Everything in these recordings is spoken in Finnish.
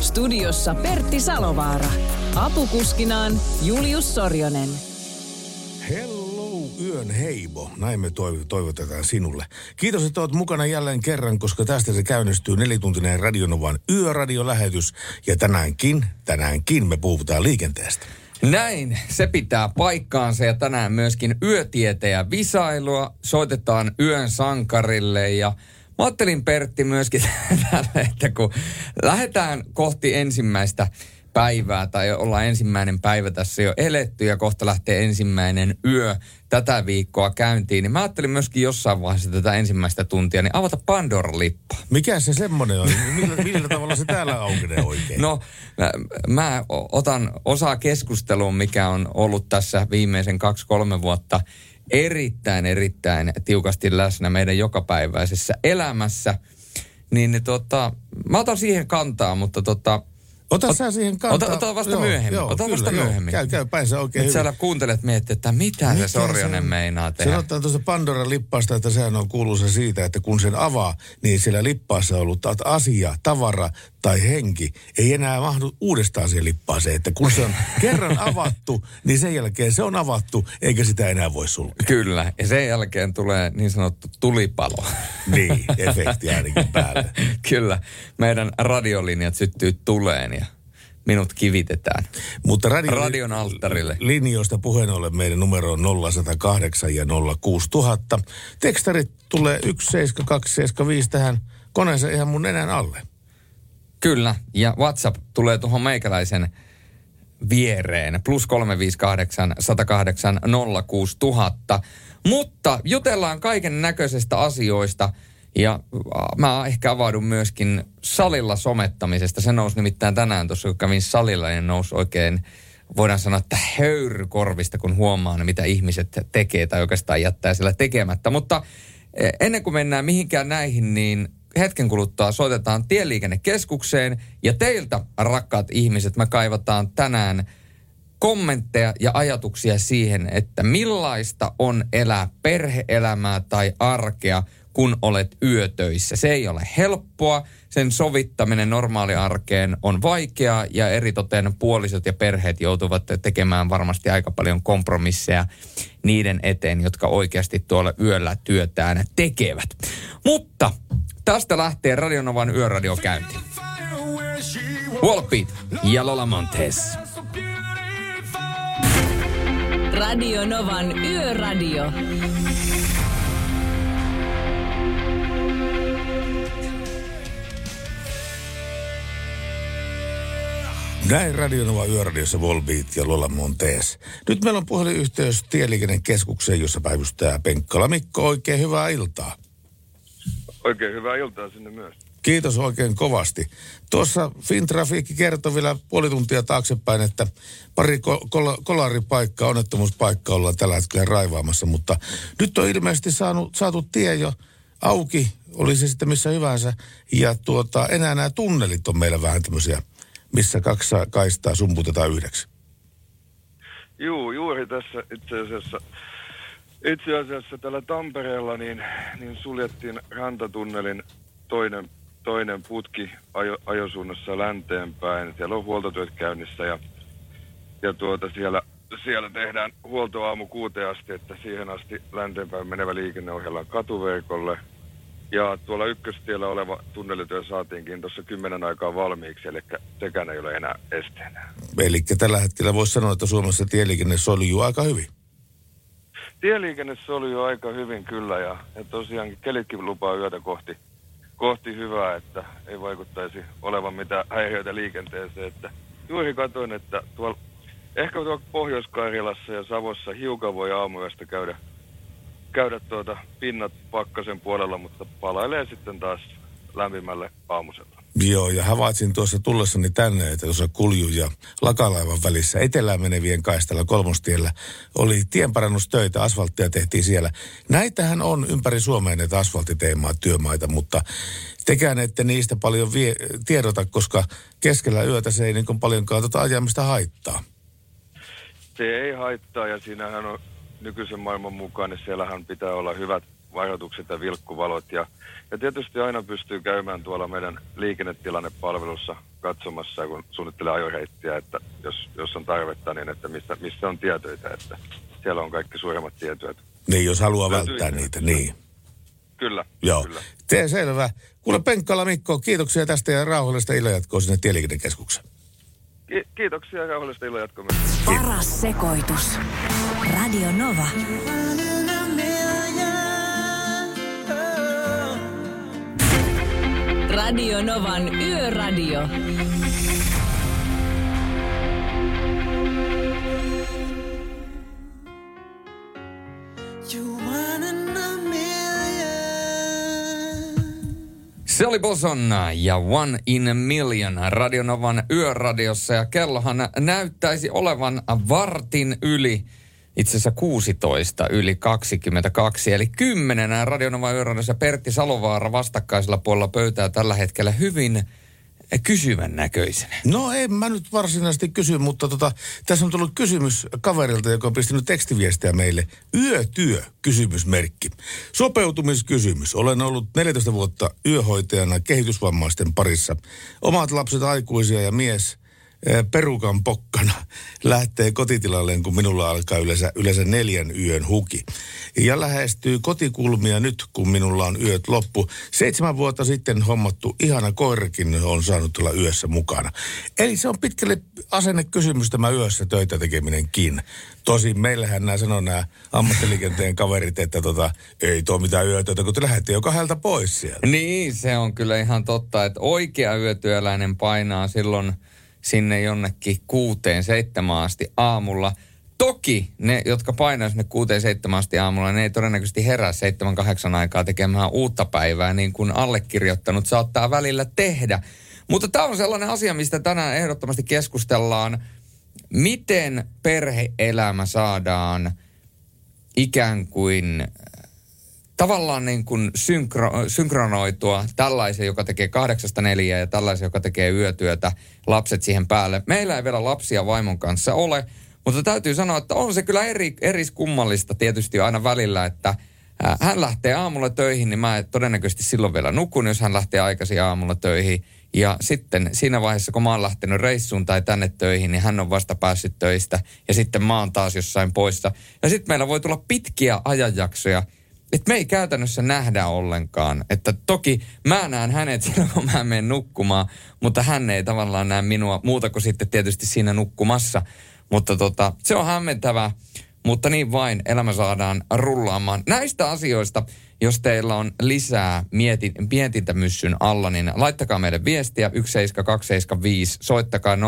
Studiossa Pertti Salovaara. Apukuskinaan Julius Sorjonen. Hello, yön heibo. Näin me toiv- toivotetaan sinulle. Kiitos, että olet mukana jälleen kerran, koska tästä se käynnistyy nelituntinen Radionovan yöradiolähetys. Ja tänäänkin, tänäänkin me puhutaan liikenteestä. Näin, se pitää paikkaansa ja tänään myöskin yötieteen ja visailua. Soitetaan yön sankarille ja mä ajattelin Pertti myöskin tälle, että kun lähdetään kohti ensimmäistä päivää tai ollaan ensimmäinen päivä tässä jo eletty ja kohta lähtee ensimmäinen yö tätä viikkoa käyntiin, niin mä ajattelin myöskin jossain vaiheessa tätä ensimmäistä tuntia, niin avata Pandora-lippaa. Mikä se semmoinen on? Millä, millä tavalla se täällä aukenee oikein? No, mä, mä otan osaa keskusteluun, mikä on ollut tässä viimeisen kaksi-kolme vuotta erittäin, erittäin tiukasti läsnä meidän jokapäiväisessä elämässä. Niin, niin tota, mä otan siihen kantaa, mutta tota, Ota Ot- sä siihen kantaa. ota- ota vasta myöhemmin, ota vasta myöhemmin. Käy, käy päinsä oikein nyt siellä kuuntelet miettiä, että mitä se Sorjonen meinaa tehdä. Sanotaan tuosta Pandoran lippaasta, että sehän on kuuluisa siitä, että kun sen avaa, niin siellä lippaassa on ollut asia, tavara tai henki. Ei enää mahdu uudestaan siihen lippaaseen, että kun se on kerran avattu, niin sen jälkeen se on avattu, eikä sitä enää voi sulkea. Kyllä, ja sen jälkeen tulee niin sanottu tulipalo. Niin, efekti ainakin päälle. Kyllä, meidän radiolinjat syttyy tuleen ja minut kivitetään. Mutta radio, Radion alttarille. linjoista puheen ollen meidän numero on 0108 ja 06000. Tekstarit tulee 17275 tähän koneeseen ihan mun nenän alle. Kyllä, ja WhatsApp tulee tuohon meikäläisen viereen. Plus 358 108 06000. Mutta jutellaan kaiken näköisestä asioista. Ja mä ehkä avaudun myöskin salilla somettamisesta. Se nousi nimittäin tänään tuossa, kun kävin salilla, niin nousi oikein, voidaan sanoa, että höyrykorvista, kun huomaa, ne, mitä ihmiset tekee tai oikeastaan jättää siellä tekemättä. Mutta ennen kuin mennään mihinkään näihin, niin hetken kuluttua soitetaan tieliikennekeskukseen. Ja teiltä, rakkaat ihmiset, me kaivataan tänään kommentteja ja ajatuksia siihen, että millaista on elää perheelämää tai arkea, kun olet yötöissä. Se ei ole helppoa, sen sovittaminen normaaliarkeen on vaikeaa ja eritoten puolisot ja perheet joutuvat tekemään varmasti aika paljon kompromisseja niiden eteen, jotka oikeasti tuolla yöllä työtään tekevät. Mutta tästä lähtee Radionovan yöradio käyntiin. Wallbeat ja Lola Montes. Radio Novan Yöradio. Näin Radionova Yöradiossa Volbeat ja Lola Montes. Nyt meillä on puhelinyhteys Tieliikennekeskukseen, jossa päivystää Penkkala Mikko. Oikein hyvää iltaa. Oikein hyvää iltaa sinne myös. Kiitos oikein kovasti. Tuossa Fintrafiikki kertoi vielä puoli tuntia taaksepäin, että pari ko- kol- kolaripaikkaa, onnettomuuspaikkaa ollaan tällä hetkellä raivaamassa, mutta nyt on ilmeisesti saanut, saatu tie jo auki, oli se sitten missä hyvänsä, ja tuota, enää nämä tunnelit on meillä vähän tämmöisiä, missä kaksi kaistaa sumputetaan yhdeksi. Juu, juuri tässä itse asiassa, itse asiassa tällä Tampereella niin, niin suljettiin rantatunnelin toinen, toinen putki ajo, ajosuunnassa länteenpäin. Siellä on huoltotyöt käynnissä ja, ja tuota siellä, siellä tehdään huoltoaamu kuuteen asti, että siihen asti länteenpäin menevä liikenne ohjellaan katuverkolle. Ja tuolla ykköstiellä oleva tunnelityö saatiinkin tuossa kymmenen aikaa valmiiksi, eli sekään ei ole enää esteenä. Eli tällä hetkellä voisi sanoa, että Suomessa tieliikenne soljuu aika hyvin. Tieliikenne oli jo aika hyvin kyllä ja, ja tosiaankin kelitkin lupaa yötä kohti, kohti hyvää, että ei vaikuttaisi olevan mitään häiriöitä liikenteeseen. Että juuri katsoin, että tuolla, ehkä tuolla Pohjois-Karjalassa ja Savossa hiukan voi aamuyöstä käydä, käydä tuota pinnat pakkasen puolella, mutta palailee sitten taas lämpimälle aamusella. Joo, ja havaitsin tuossa tullessani tänne, että tuossa Kulju ja Lakalaivan välissä etelään menevien kaistalla kolmostiellä oli tienparannustöitä, asfalttia tehtiin siellä. Näitähän on ympäri Suomea näitä asfaltiteemaa työmaita, mutta tekään ette niistä paljon vie, tiedota, koska keskellä yötä se ei niin paljonkaan tuota ajamista haittaa. Se ei haittaa ja siinähän on nykyisen maailman mukaan, niin siellähän pitää olla hyvät varoitukset ja vilkkuvalot. Ja, ja tietysti aina pystyy käymään tuolla meidän liikennetilannepalvelussa katsomassa, kun suunnittelee ajoreittiä, että jos, jos on tarvetta, niin että missä, missä on tietoita, että siellä on kaikki suuremmat tietoja. Niin, jos haluaa välttää niitä, niin. Kyllä, Joo. kyllä. Tee selvä. Kuule Penkkala Mikko, kiitoksia tästä ja rauhallista illanjatkoa sinne Tieliikennekeskukseen. Ki- kiitoksia ja rauhallista illan jatkoa. Paras sekoitus. Radio Nova. Radio Novan Yöradio. Se oli Bosonna ja One in a Million Radionovan yöradiossa. Ja kellohan näyttäisi olevan vartin yli itse asiassa 16 yli 22, eli 10 Radionovan yöradiossa Pertti Salovaara vastakkaisella puolella pöytää tällä hetkellä hyvin kysyvän näköisenä. No en mä nyt varsinaisesti kysy, mutta tota, tässä on tullut kysymys kaverilta, joka on pistänyt tekstiviestiä meille. Yötyö, kysymysmerkki. Sopeutumiskysymys. Olen ollut 14 vuotta yöhoitajana kehitysvammaisten parissa. Omat lapset aikuisia ja mies perukan pokkana lähtee kotitilalleen, kun minulla alkaa yleensä, yleensä neljän yön huki. Ja lähestyy kotikulmia nyt, kun minulla on yöt loppu. Seitsemän vuotta sitten hommattu ihana koirakin on saanut tulla yössä mukana. Eli se on pitkälle asennekysymys tämä yössä töitä tekeminenkin. Tosin meillähän nämä sanoo nämä ammattiliikenteen kaverit, että tota, ei tuo mitään yötöitä, kun te lähdette jo kahdelta pois sieltä. Niin, se on kyllä ihan totta, että oikea yötyöläinen painaa silloin sinne jonnekin kuuteen, seitsemään asti aamulla. Toki ne, jotka painaa sinne kuuteen, seitsemään asti aamulla, ne ei todennäköisesti herää seitsemän, kahdeksan aikaa tekemään uutta päivää, niin kuin allekirjoittanut saattaa välillä tehdä. Mutta tämä on sellainen asia, mistä tänään ehdottomasti keskustellaan. Miten perheelämä saadaan ikään kuin tavallaan niin kuin synkro, synkronoitua tällaisen, joka tekee kahdeksasta neljää ja tällaisen, joka tekee yötyötä, lapset siihen päälle. Meillä ei vielä lapsia vaimon kanssa ole, mutta täytyy sanoa, että on se kyllä eri, eriskummallista tietysti aina välillä, että ää, hän lähtee aamulla töihin, niin mä todennäköisesti silloin vielä nukun, jos hän lähtee aikaisin aamulla töihin. Ja sitten siinä vaiheessa, kun mä oon lähtenyt reissuun tai tänne töihin, niin hän on vasta päässyt töistä. Ja sitten mä oon taas jossain poissa. Ja sitten meillä voi tulla pitkiä ajanjaksoja, että me ei käytännössä nähdä ollenkaan. Että toki mä näen hänet silloin, kun mä menen nukkumaan, mutta hän ei tavallaan näe minua muuta kuin sitten tietysti siinä nukkumassa. Mutta tota, se on hämmentävää, mutta niin vain elämä saadaan rullaamaan. Näistä asioista, jos teillä on lisää mietin, mietintämyssyn alla, niin laittakaa meille viestiä 17275, soittakaa 0806000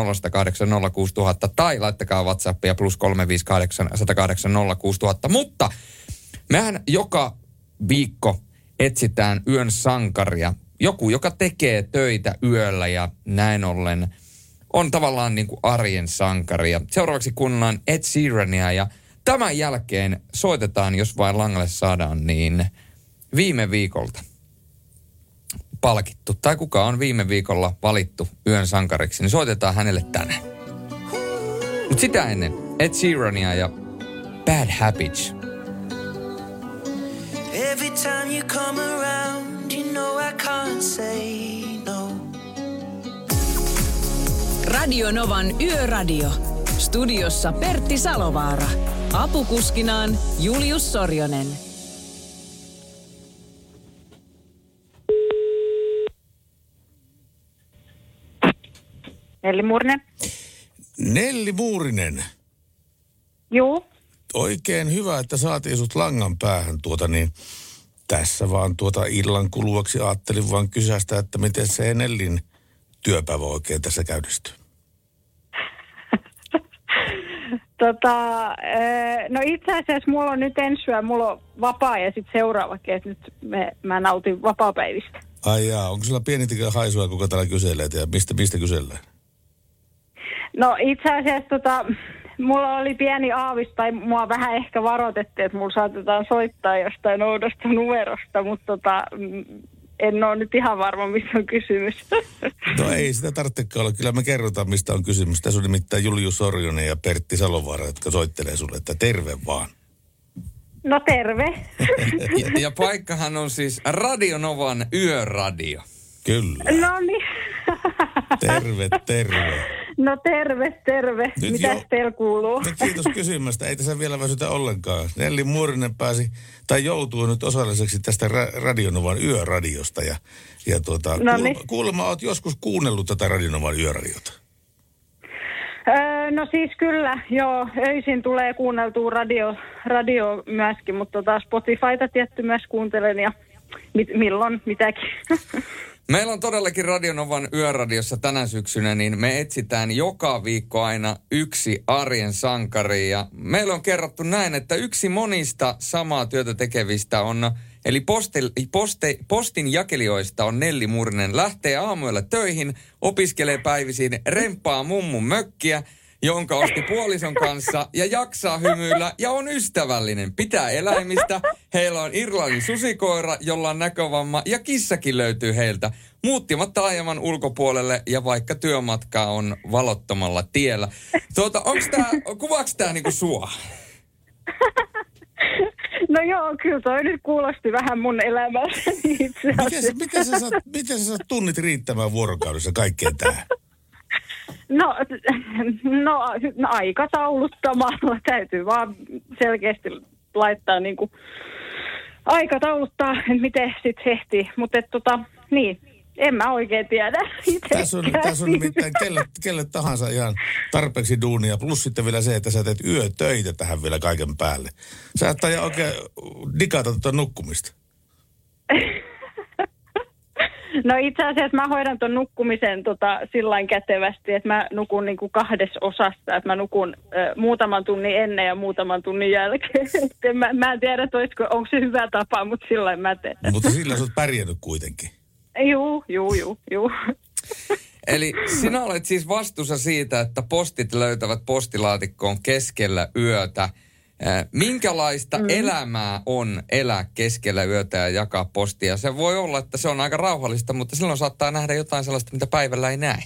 tai laittakaa WhatsAppia plus 358 108 06000. Mutta Mehän joka viikko etsitään yön sankaria. Joku, joka tekee töitä yöllä ja näin ollen on tavallaan niin kuin arjen sankari. Ja seuraavaksi kuunnellaan Ed Sheerania ja tämän jälkeen soitetaan, jos vain langalle saadaan, niin viime viikolta palkittu, tai kuka on viime viikolla valittu yön sankariksi, niin soitetaan hänelle tänään. Mutta sitä ennen Ed Sheerania ja Bad Habits. Every time you come around, you know I can't say no. Radio Novan Yöradio. Studiossa Pertti Salovaara. Apukuskinaan Julius Sorjonen. Nelli Murne. Nelli Muurinen, Juu. Oikein hyvä, että saatiin sut langan päähän tuota niin. Tässä vaan tuota illan kuluaksi ajattelin vaan kysästä, että miten se Nellin työpäivä oikein tässä käynnistyy. Tota, eh, no itse asiassa mulla on nyt ensi yö, mulla on vapaa ja sitten seuraava kes. Nyt me, mä nautin vapaapäivistä. Ai jaa, onko sulla pienitikään haisua, kuka täällä kyselee ja mistä, mistä kysellään? No itse asiassa tota, mulla oli pieni aavis, tai mua vähän ehkä varoitettiin, että mulla saatetaan soittaa jostain oudosta numerosta, mutta tota, mm, en ole nyt ihan varma, mistä on kysymys. No ei sitä tarvitsekaan olla. Kyllä me kerrotaan, mistä on kysymys. Tässä on nimittäin Julius Sorjonen ja Pertti Salovaara, jotka soittelee sulle, että terve vaan. No terve. Ja, ja paikkahan on siis Radionovan yöradio. Kyllä. No niin. Terve, terve. No terve, terve. Nyt Mitä jo- teillä kuuluu? No kiitos kysymästä. Ei tässä vielä väsytä ollenkaan. Nelli Muurinen pääsi, tai joutuu nyt osalliseksi tästä ra- Radionovan yöradiosta. Ja, ja tuota, No kuulemma, niin. kuulemma oot joskus kuunnellut tätä Radionovan yöradiota. Öö, no siis kyllä, joo. Öisin tulee kuunneltua radio, radio myöskin, mutta tota Spotifyta tietty myös kuuntelen ja mit, milloin mitäkin. Meillä on todellakin Radionovan yöradiossa tänä syksynä, niin me etsitään joka viikko aina yksi arjen sankari. Ja meillä on kerrottu näin, että yksi monista samaa työtä tekevistä on, eli posti, poste, postin jakelijoista on Nelli Murinen. Lähtee aamuilla töihin, opiskelee päivisin, remppaa mummun mökkiä, jonka osti puolison kanssa ja jaksaa hymyillä ja on ystävällinen. Pitää eläimistä. Heillä on Irlannin susikoira, jolla on näkövamma ja kissakin löytyy heiltä. Muuttivat taajaman ulkopuolelle ja vaikka työmatka on valottomalla tiellä. Tuota, onks tää, kuvaaks tää niinku sua? no joo, kyllä toi nyt kuulosti vähän mun elämässäni itse Miten, asiassa. sä- miten, sä saat, miten sä saat tunnit riittämään vuorokaudessa kaikkeen tähän? No, no, no aikatauluttamalla täytyy vaan selkeästi laittaa niin kuin aikatauluttaa, miten sitten ehtii. Mutta tota, niin, en mä oikein tiedä Tässä on, tässä on nimittäin kelle, kelle tahansa ihan tarpeeksi duunia. Plus sitten vielä se, että sä teet yötöitä tähän vielä kaiken päälle. Sä et oikein digata tuota nukkumista. No itse asiassa mä hoidan ton nukkumisen tota, sillain kätevästi, että mä nukun niinku kahdessa osassa, että mä nukun ö, muutaman tunnin ennen ja muutaman tunnin jälkeen. Et mä, mä en tiedä, olisiko, onko se hyvä tapa, mutta sillain mä teen. Mutta sillä sä oot pärjännyt kuitenkin. Juu, juu, juu, juu. Eli sinä olet siis vastuussa siitä, että postit löytävät postilaatikkoon keskellä yötä. Äh, Minkälaista mm. elämää on elää keskellä yötä ja jakaa postia? Se voi olla, että se on aika rauhallista, mutta silloin saattaa nähdä jotain sellaista, mitä päivällä ei näe.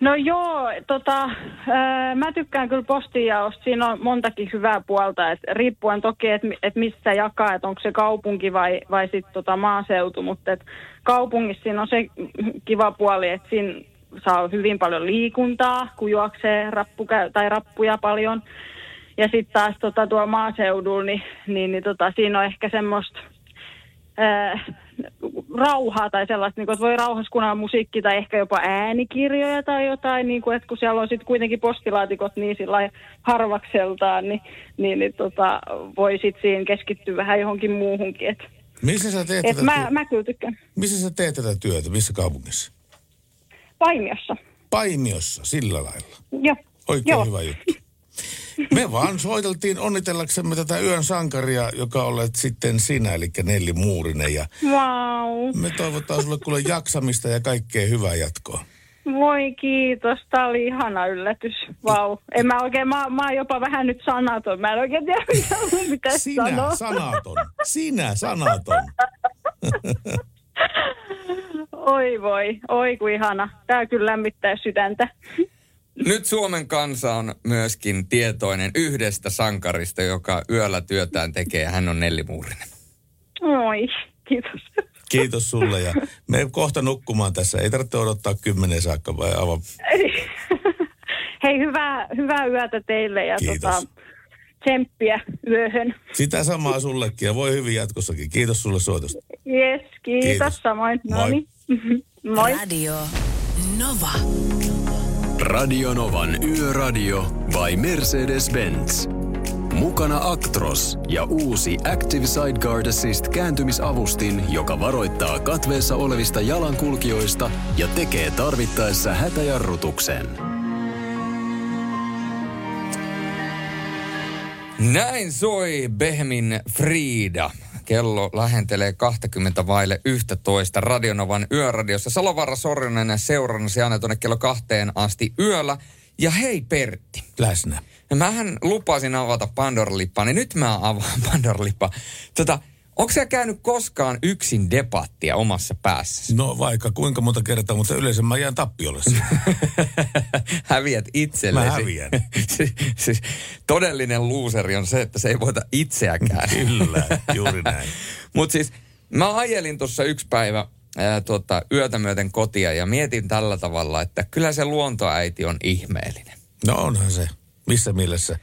No joo, tota, ää, mä tykkään kyllä postijaosta. Siinä on montakin hyvää puolta, et riippuen toki, että et missä jakaa, että onko se kaupunki vai, vai sitten tota maaseutu. Mutta kaupungissa siinä on se kiva puoli, että siinä saa hyvin paljon liikuntaa, kun juoksee rappu, tai rappuja paljon. Ja sitten taas tota, tuolla maaseudulla, niin, niin, niin tota, siinä on ehkä semmoista ää, rauhaa tai sellaista, niin kuin, että voi rauhassa kuunnella musiikki tai ehkä jopa äänikirjoja tai jotain, niin kuin, että kun siellä on sitten kuitenkin postilaatikot niin sillä harvakseltaan, niin, niin, niin tota, voi sitten siinä keskittyä vähän johonkin muuhunkin. Et, Missä sä teet, et tätä, mä, ty- mä kyllä tykkään. missä sä teet tätä työtä? Missä kaupungissa? Paimiossa. Paimiossa, sillä lailla. Joo. Oikein Joo. hyvä juttu. Me vaan soiteltiin onnitellaksemme tätä yön sankaria, joka olet sitten sinä, eli Nelli Muurinen. Ja Wow. me toivotaan sulle kuule jaksamista ja kaikkea hyvää jatkoa. Voi kiitos, tämä oli ihana yllätys. Wow. En mä oikein, mä, mä oon jopa vähän nyt sanaton. Mä en oikein tiedä, mitä mun pitäisi Sinä sanoa. sanaton. Sinä sanaton. Oi voi, oi kuin ihana. Tää kyllä lämmittää sydäntä. Nyt Suomen kansa on myöskin tietoinen yhdestä sankarista, joka yöllä työtään tekee. Hän on Nelli Muurinen. Oi, kiitos. Kiitos sulle ja me kohta nukkumaan tässä. Ei tarvitse odottaa kymmenen saakka vai aivan. Hei, hyvää, hyvää yötä teille ja Kiitos. tota, tsemppiä yöhön. Sitä samaa sullekin ja voi hyvin jatkossakin. Kiitos sulle soitosta. Yes, kiitos, Kiitos. samoin. Moi. No niin. Moi. Radio Nova. Radio Novan Yöradio by Mercedes-Benz. Mukana Actros ja uusi Active Sideguard Assist kääntymisavustin, joka varoittaa katveessa olevista jalankulkijoista ja tekee tarvittaessa hätäjarrutuksen. Näin soi Behmin Frida. Kello lähentelee 20 vaille 11 Radionovan yöradiossa. Salovaara Sorjonen ja seurannasi aina tuonne kello kahteen asti yöllä. Ja hei Pertti. Läsnä. Mähän lupasin avata Pandora-lippaa, niin nyt mä avaan Pandora-lippaa. Tota, onko sä käynyt koskaan yksin debattia omassa päässäsi? No vaikka kuinka monta kertaa, mutta yleensä mä jään tappiolle. Häviät itsellesi. Mä häviän. siis, siis, todellinen luuseri on se, että se ei voita itseäkään. Kyllä, juuri näin. Mutta siis mä ajelin tuossa yksi päivä ää, tuota, yötä myöten kotia ja mietin tällä tavalla, että kyllä se luontoäiti on ihmeellinen. No onhan se. Missä mielessä?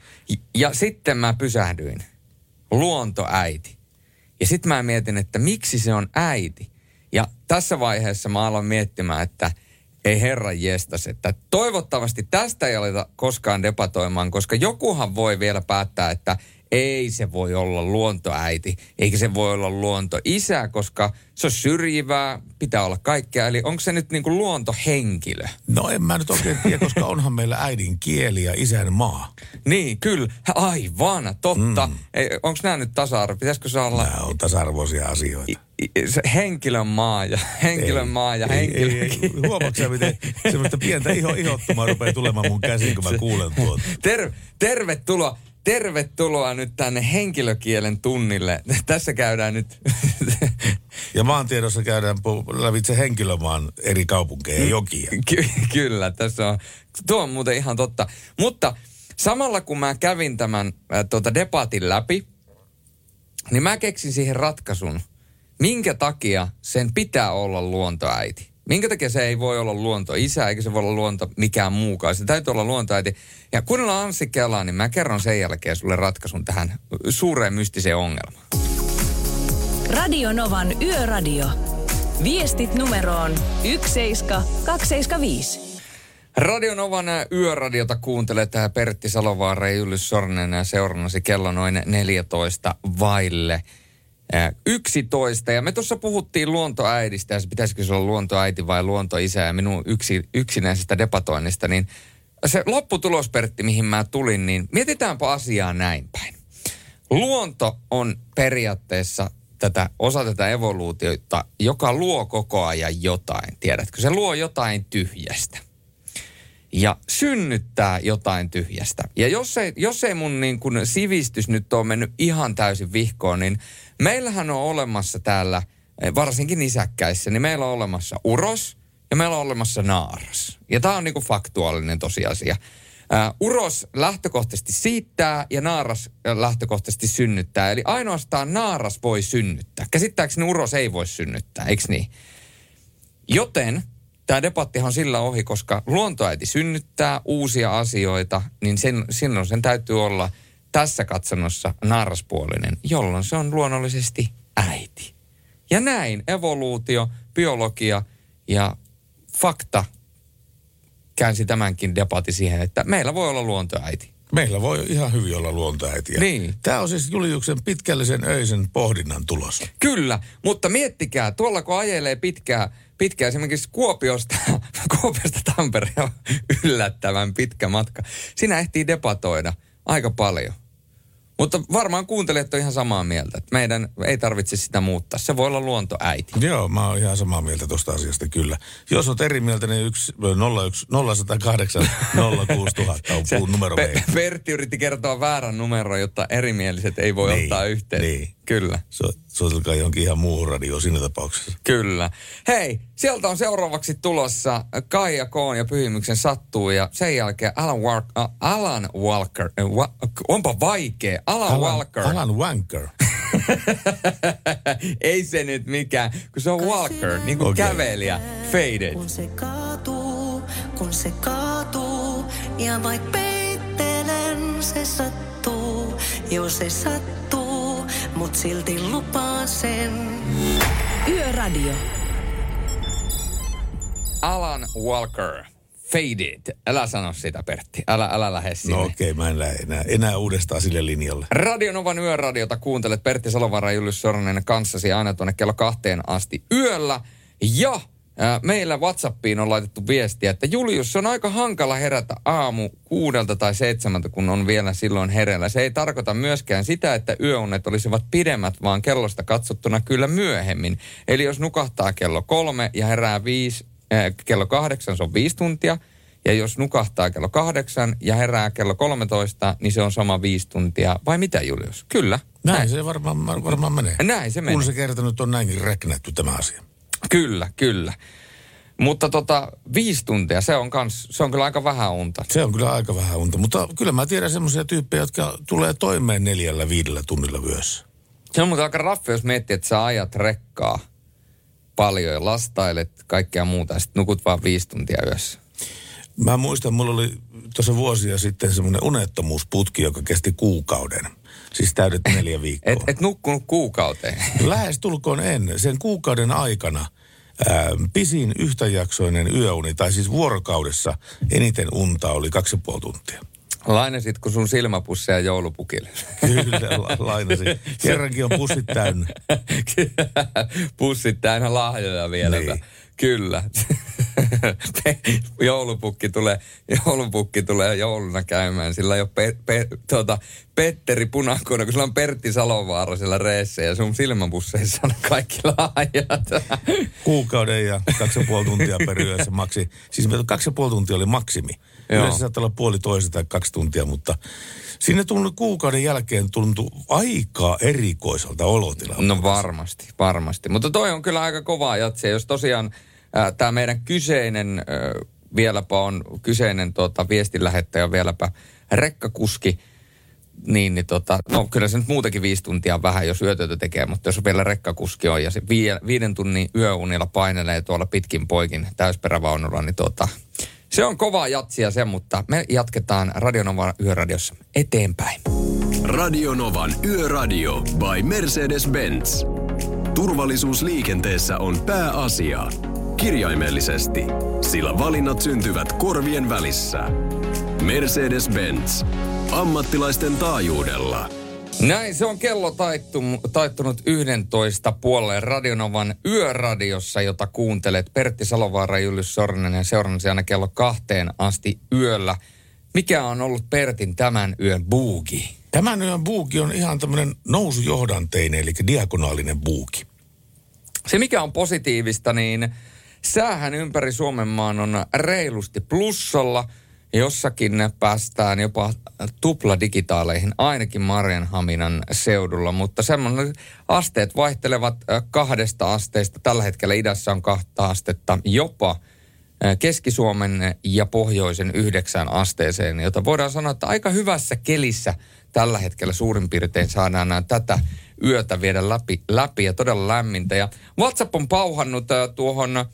Ja sitten mä pysähdyin. Luontoäiti. Ja sitten mä mietin, että miksi se on äiti. Ja tässä vaiheessa mä aloin miettimään, että ei herran jestas, että toivottavasti tästä ei aleta koskaan debatoimaan, koska jokuhan voi vielä päättää, että ei se voi olla luontoäiti, eikä se voi olla luontoisä, koska se on syrjivää, pitää olla kaikkea. Eli onko se nyt niin kuin luontohenkilö? No en mä nyt oikein tiedä, koska onhan meillä äidin kieli ja isän maa. Niin, kyllä. Aivan, totta. Mm. Onko nämä nyt tasa-arvo? Pitäisikö se olla... Nämä on tasa-arvoisia asioita. I, i, se henkilön maa ja henkilön ei, maa ja ei, henkilön... Ei, ei, Huomaatko sä, miten semmoista pientä iho, ihottumaa rupeaa tulemaan mun käsiin, kun mä kuulen tuota. Ter, tervetuloa. Tervetuloa nyt tänne henkilökielen tunnille. Tässä käydään nyt... Ja maantiedossa käydään lävitse henkilömaan eri kaupunkeja ja jokia. Ky- kyllä, tässä on... Tuo on muuten ihan totta. Mutta samalla kun mä kävin tämän äh, tuota debatin läpi, niin mä keksin siihen ratkaisun, minkä takia sen pitää olla luontoäiti. Minkä takia se ei voi olla luonto isä, eikä se voi olla luonto mikään muukaan. Se täytyy olla luontoäiti. Ja kuunnellaan Anssi Kelaa, niin mä kerron sen jälkeen sulle ratkaisun tähän suureen mystiseen ongelmaan. Radio Novan Yöradio. Viestit numeroon 17275. Radio Novan yöradiota kuuntelee tähän Pertti Salovaara ja Julius Sornen seurannasi kello noin 14 vaille 11. Ja me tuossa puhuttiin luontoäidistä ja pitäisikö se olla luontoäiti vai luontoisä ja minun yksi, yksinäisestä debatoinnista, niin se lopputulos, Pertti, mihin mä tulin, niin mietitäänpä asiaa näin päin. Luonto on periaatteessa tätä, osa tätä evoluutiota, joka luo koko ajan jotain. Tiedätkö, se luo jotain tyhjästä ja synnyttää jotain tyhjästä. Ja jos ei, jos ei mun niin kun sivistys nyt ole mennyt ihan täysin vihkoon, niin meillähän on olemassa täällä, eh, varsinkin isäkkäissä, niin meillä on olemassa uros ja meillä on olemassa naaras. Ja tämä on niin kuin faktuaalinen tosiasia. Uh, uros lähtökohtaisesti siittää ja naaras lähtökohtaisesti synnyttää. Eli ainoastaan naaras voi synnyttää. Käsittääkseni uros ei voi synnyttää, eikö niin? Joten tämä debattihan on sillä ohi, koska luontoäiti synnyttää uusia asioita, niin sen, silloin sen täytyy olla tässä katsannossa naaraspuolinen, jolloin se on luonnollisesti äiti. Ja näin evoluutio, biologia ja fakta käänsi tämänkin debatti siihen, että meillä voi olla luontoäiti. Meillä voi ihan hyvin olla luontoäitiä. Niin. Tämä on siis Juliuksen pitkällisen öisen pohdinnan tulos. Kyllä, mutta miettikää, tuolla kun ajelee pitkää, pitkää esimerkiksi Kuopiosta, Kuopiosta Tampereen yllättävän pitkä matka. Siinä ehtii debatoida aika paljon. Mutta varmaan kuuntelijat on ihan samaa mieltä, että meidän ei tarvitse sitä muuttaa. Se voi olla luontoäiti. Joo, mä oon ihan samaa mieltä tuosta asiasta kyllä. Jos oot eri mieltä, niin 1, 01, 0108 06000 on puun numero Pe- Pertti yritti kertoa väärän numeron, jotta erimieliset ei voi niin, ottaa yhteyttä. Niin. Kyllä. So, soitelkaa johonkin ihan muuhun radioon siinä tapauksessa. Kyllä. Hei, sieltä on seuraavaksi tulossa Kaija Koon ja Pyhimyksen sattuu ja sen jälkeen Alan, Walker, uh, Alan Walker, uh, wa, onpa vaikea, Alan, Alan Walker. Alan Wanker. Ei se nyt mikään, kun se on Walker, niin kuin Okei. kävelijä, faded. Kun se kaatuu, kun se kaatuu, ja vaik peittelen se sattuu, jos se sattuu, mut silti lupaan sen. Yöradio. Alan Walker, faded. Älä sano sitä, Pertti. Älä, älä lähde sinne. No okei, okay, mä en lähde enää, enää uudestaan sille linjalle. Radionovan yöradiota kuuntelet Pertti Salovara ja Julius Sornen kanssasi aina tuonne kello kahteen asti yöllä. Ja Meillä WhatsAppiin on laitettu viestiä, että Julius, se on aika hankala herätä aamu kuudelta tai seitsemältä, kun on vielä silloin hereillä. Se ei tarkoita myöskään sitä, että yöunet olisivat pidemmät, vaan kellosta katsottuna kyllä myöhemmin. Eli jos nukahtaa kello kolme ja herää viisi, äh, kello kahdeksan, se on viisi tuntia. Ja jos nukahtaa kello kahdeksan ja herää kello 13, niin se on sama viisi tuntia. Vai mitä Julius? Kyllä. Näin se varmaan, varmaan menee. Näin se menee. Kun se kertonut on näinkin räknätty tämä asia. Kyllä, kyllä. Mutta tota, viisi tuntia, se on, kans, se on kyllä aika vähän unta. Se on kyllä aika vähän unta, mutta kyllä mä tiedän semmoisia tyyppejä, jotka tulee toimeen neljällä, viidellä tunnilla vyössä. Se on muuten aika raffi, jos miettii, että sä ajat rekkaa paljon ja lastailet kaikkea muuta ja sitten nukut vaan viisi tuntia yössä. Mä muistan, mulla oli tuossa vuosia sitten semmoinen unettomuusputki, joka kesti kuukauden. Siis täydet neljä viikkoa. Et, et nukkunut kuukauteen. Lähes tulkoon en. Sen kuukauden aikana ää, pisin yhtäjaksoinen yöuni, tai siis vuorokaudessa eniten unta oli kaksi ja puoli tuntia. Lainasitko sun silmäpusseja joulupukille? Kyllä, la- lainasin. Kerrankin on pussit täynnä. Pussit täynnä lahjoja vielä. Niin. Kyllä. joulupukki tulee, joulupukki tulee jouluna käymään. Sillä ei ole pe, pe, tuota, Petteri Punakuona, kun sillä on Pertti Salovaara siellä reessä ja sun silmäpusseissa on kaikki lahjat. Kuukauden ja kaksi ja puoli tuntia per yö se maksi. Siis kaksi ja puoli tuntia oli maksimi. Joo. Yleensä saattaa olla puoli toista tai kaksi tuntia, mutta sinne tuli kuukauden jälkeen tuntui aika erikoiselta olotilalta. No varmasti, varmasti. Mutta toi on kyllä aika kovaa jatsia, jos tosiaan tämä meidän kyseinen, vieläpä on kyseinen tuota, viestinlähettäjä, vieläpä rekkakuski, niin, niin tota, no kyllä se nyt muutenkin viisi tuntia vähän, jos yötyötä tekee, mutta jos vielä rekkakuski on ja se vie, viiden tunnin yöunilla painelee tuolla pitkin poikin täysperävaunulla, niin tota, se on kovaa jatsia se, mutta me jatketaan Radionovan yöradiossa eteenpäin. Radionovan Yöradio by Mercedes-Benz. Turvallisuus liikenteessä on pääasia. Kirjaimellisesti, sillä valinnat syntyvät korvien välissä. Mercedes-Benz. Ammattilaisten taajuudella. Näin se on kello taittu, taittunut 11 puoleen Radionovan yöradiossa, jota kuuntelet. Pertti Salovaara, Julius Sornen ja seurannasi aina kello kahteen asti yöllä. Mikä on ollut Pertin tämän yön buugi? Tämän yön buuki on ihan tämmöinen nousujohdanteinen, eli diagonaalinen buuki. Se mikä on positiivista, niin säähän ympäri Suomen maan on reilusti plussalla. Jossakin päästään jopa tupladigitaaleihin, ainakin Marjanhaminan seudulla, mutta semmoinen asteet vaihtelevat kahdesta asteesta. Tällä hetkellä idässä on kahta astetta jopa Keski-Suomen ja pohjoisen yhdeksään asteeseen, jota voidaan sanoa, että aika hyvässä kelissä tällä hetkellä suurin piirtein saadaan tätä yötä viedä läpi, läpi ja todella lämmintä. Ja WhatsApp on pauhannut tuohon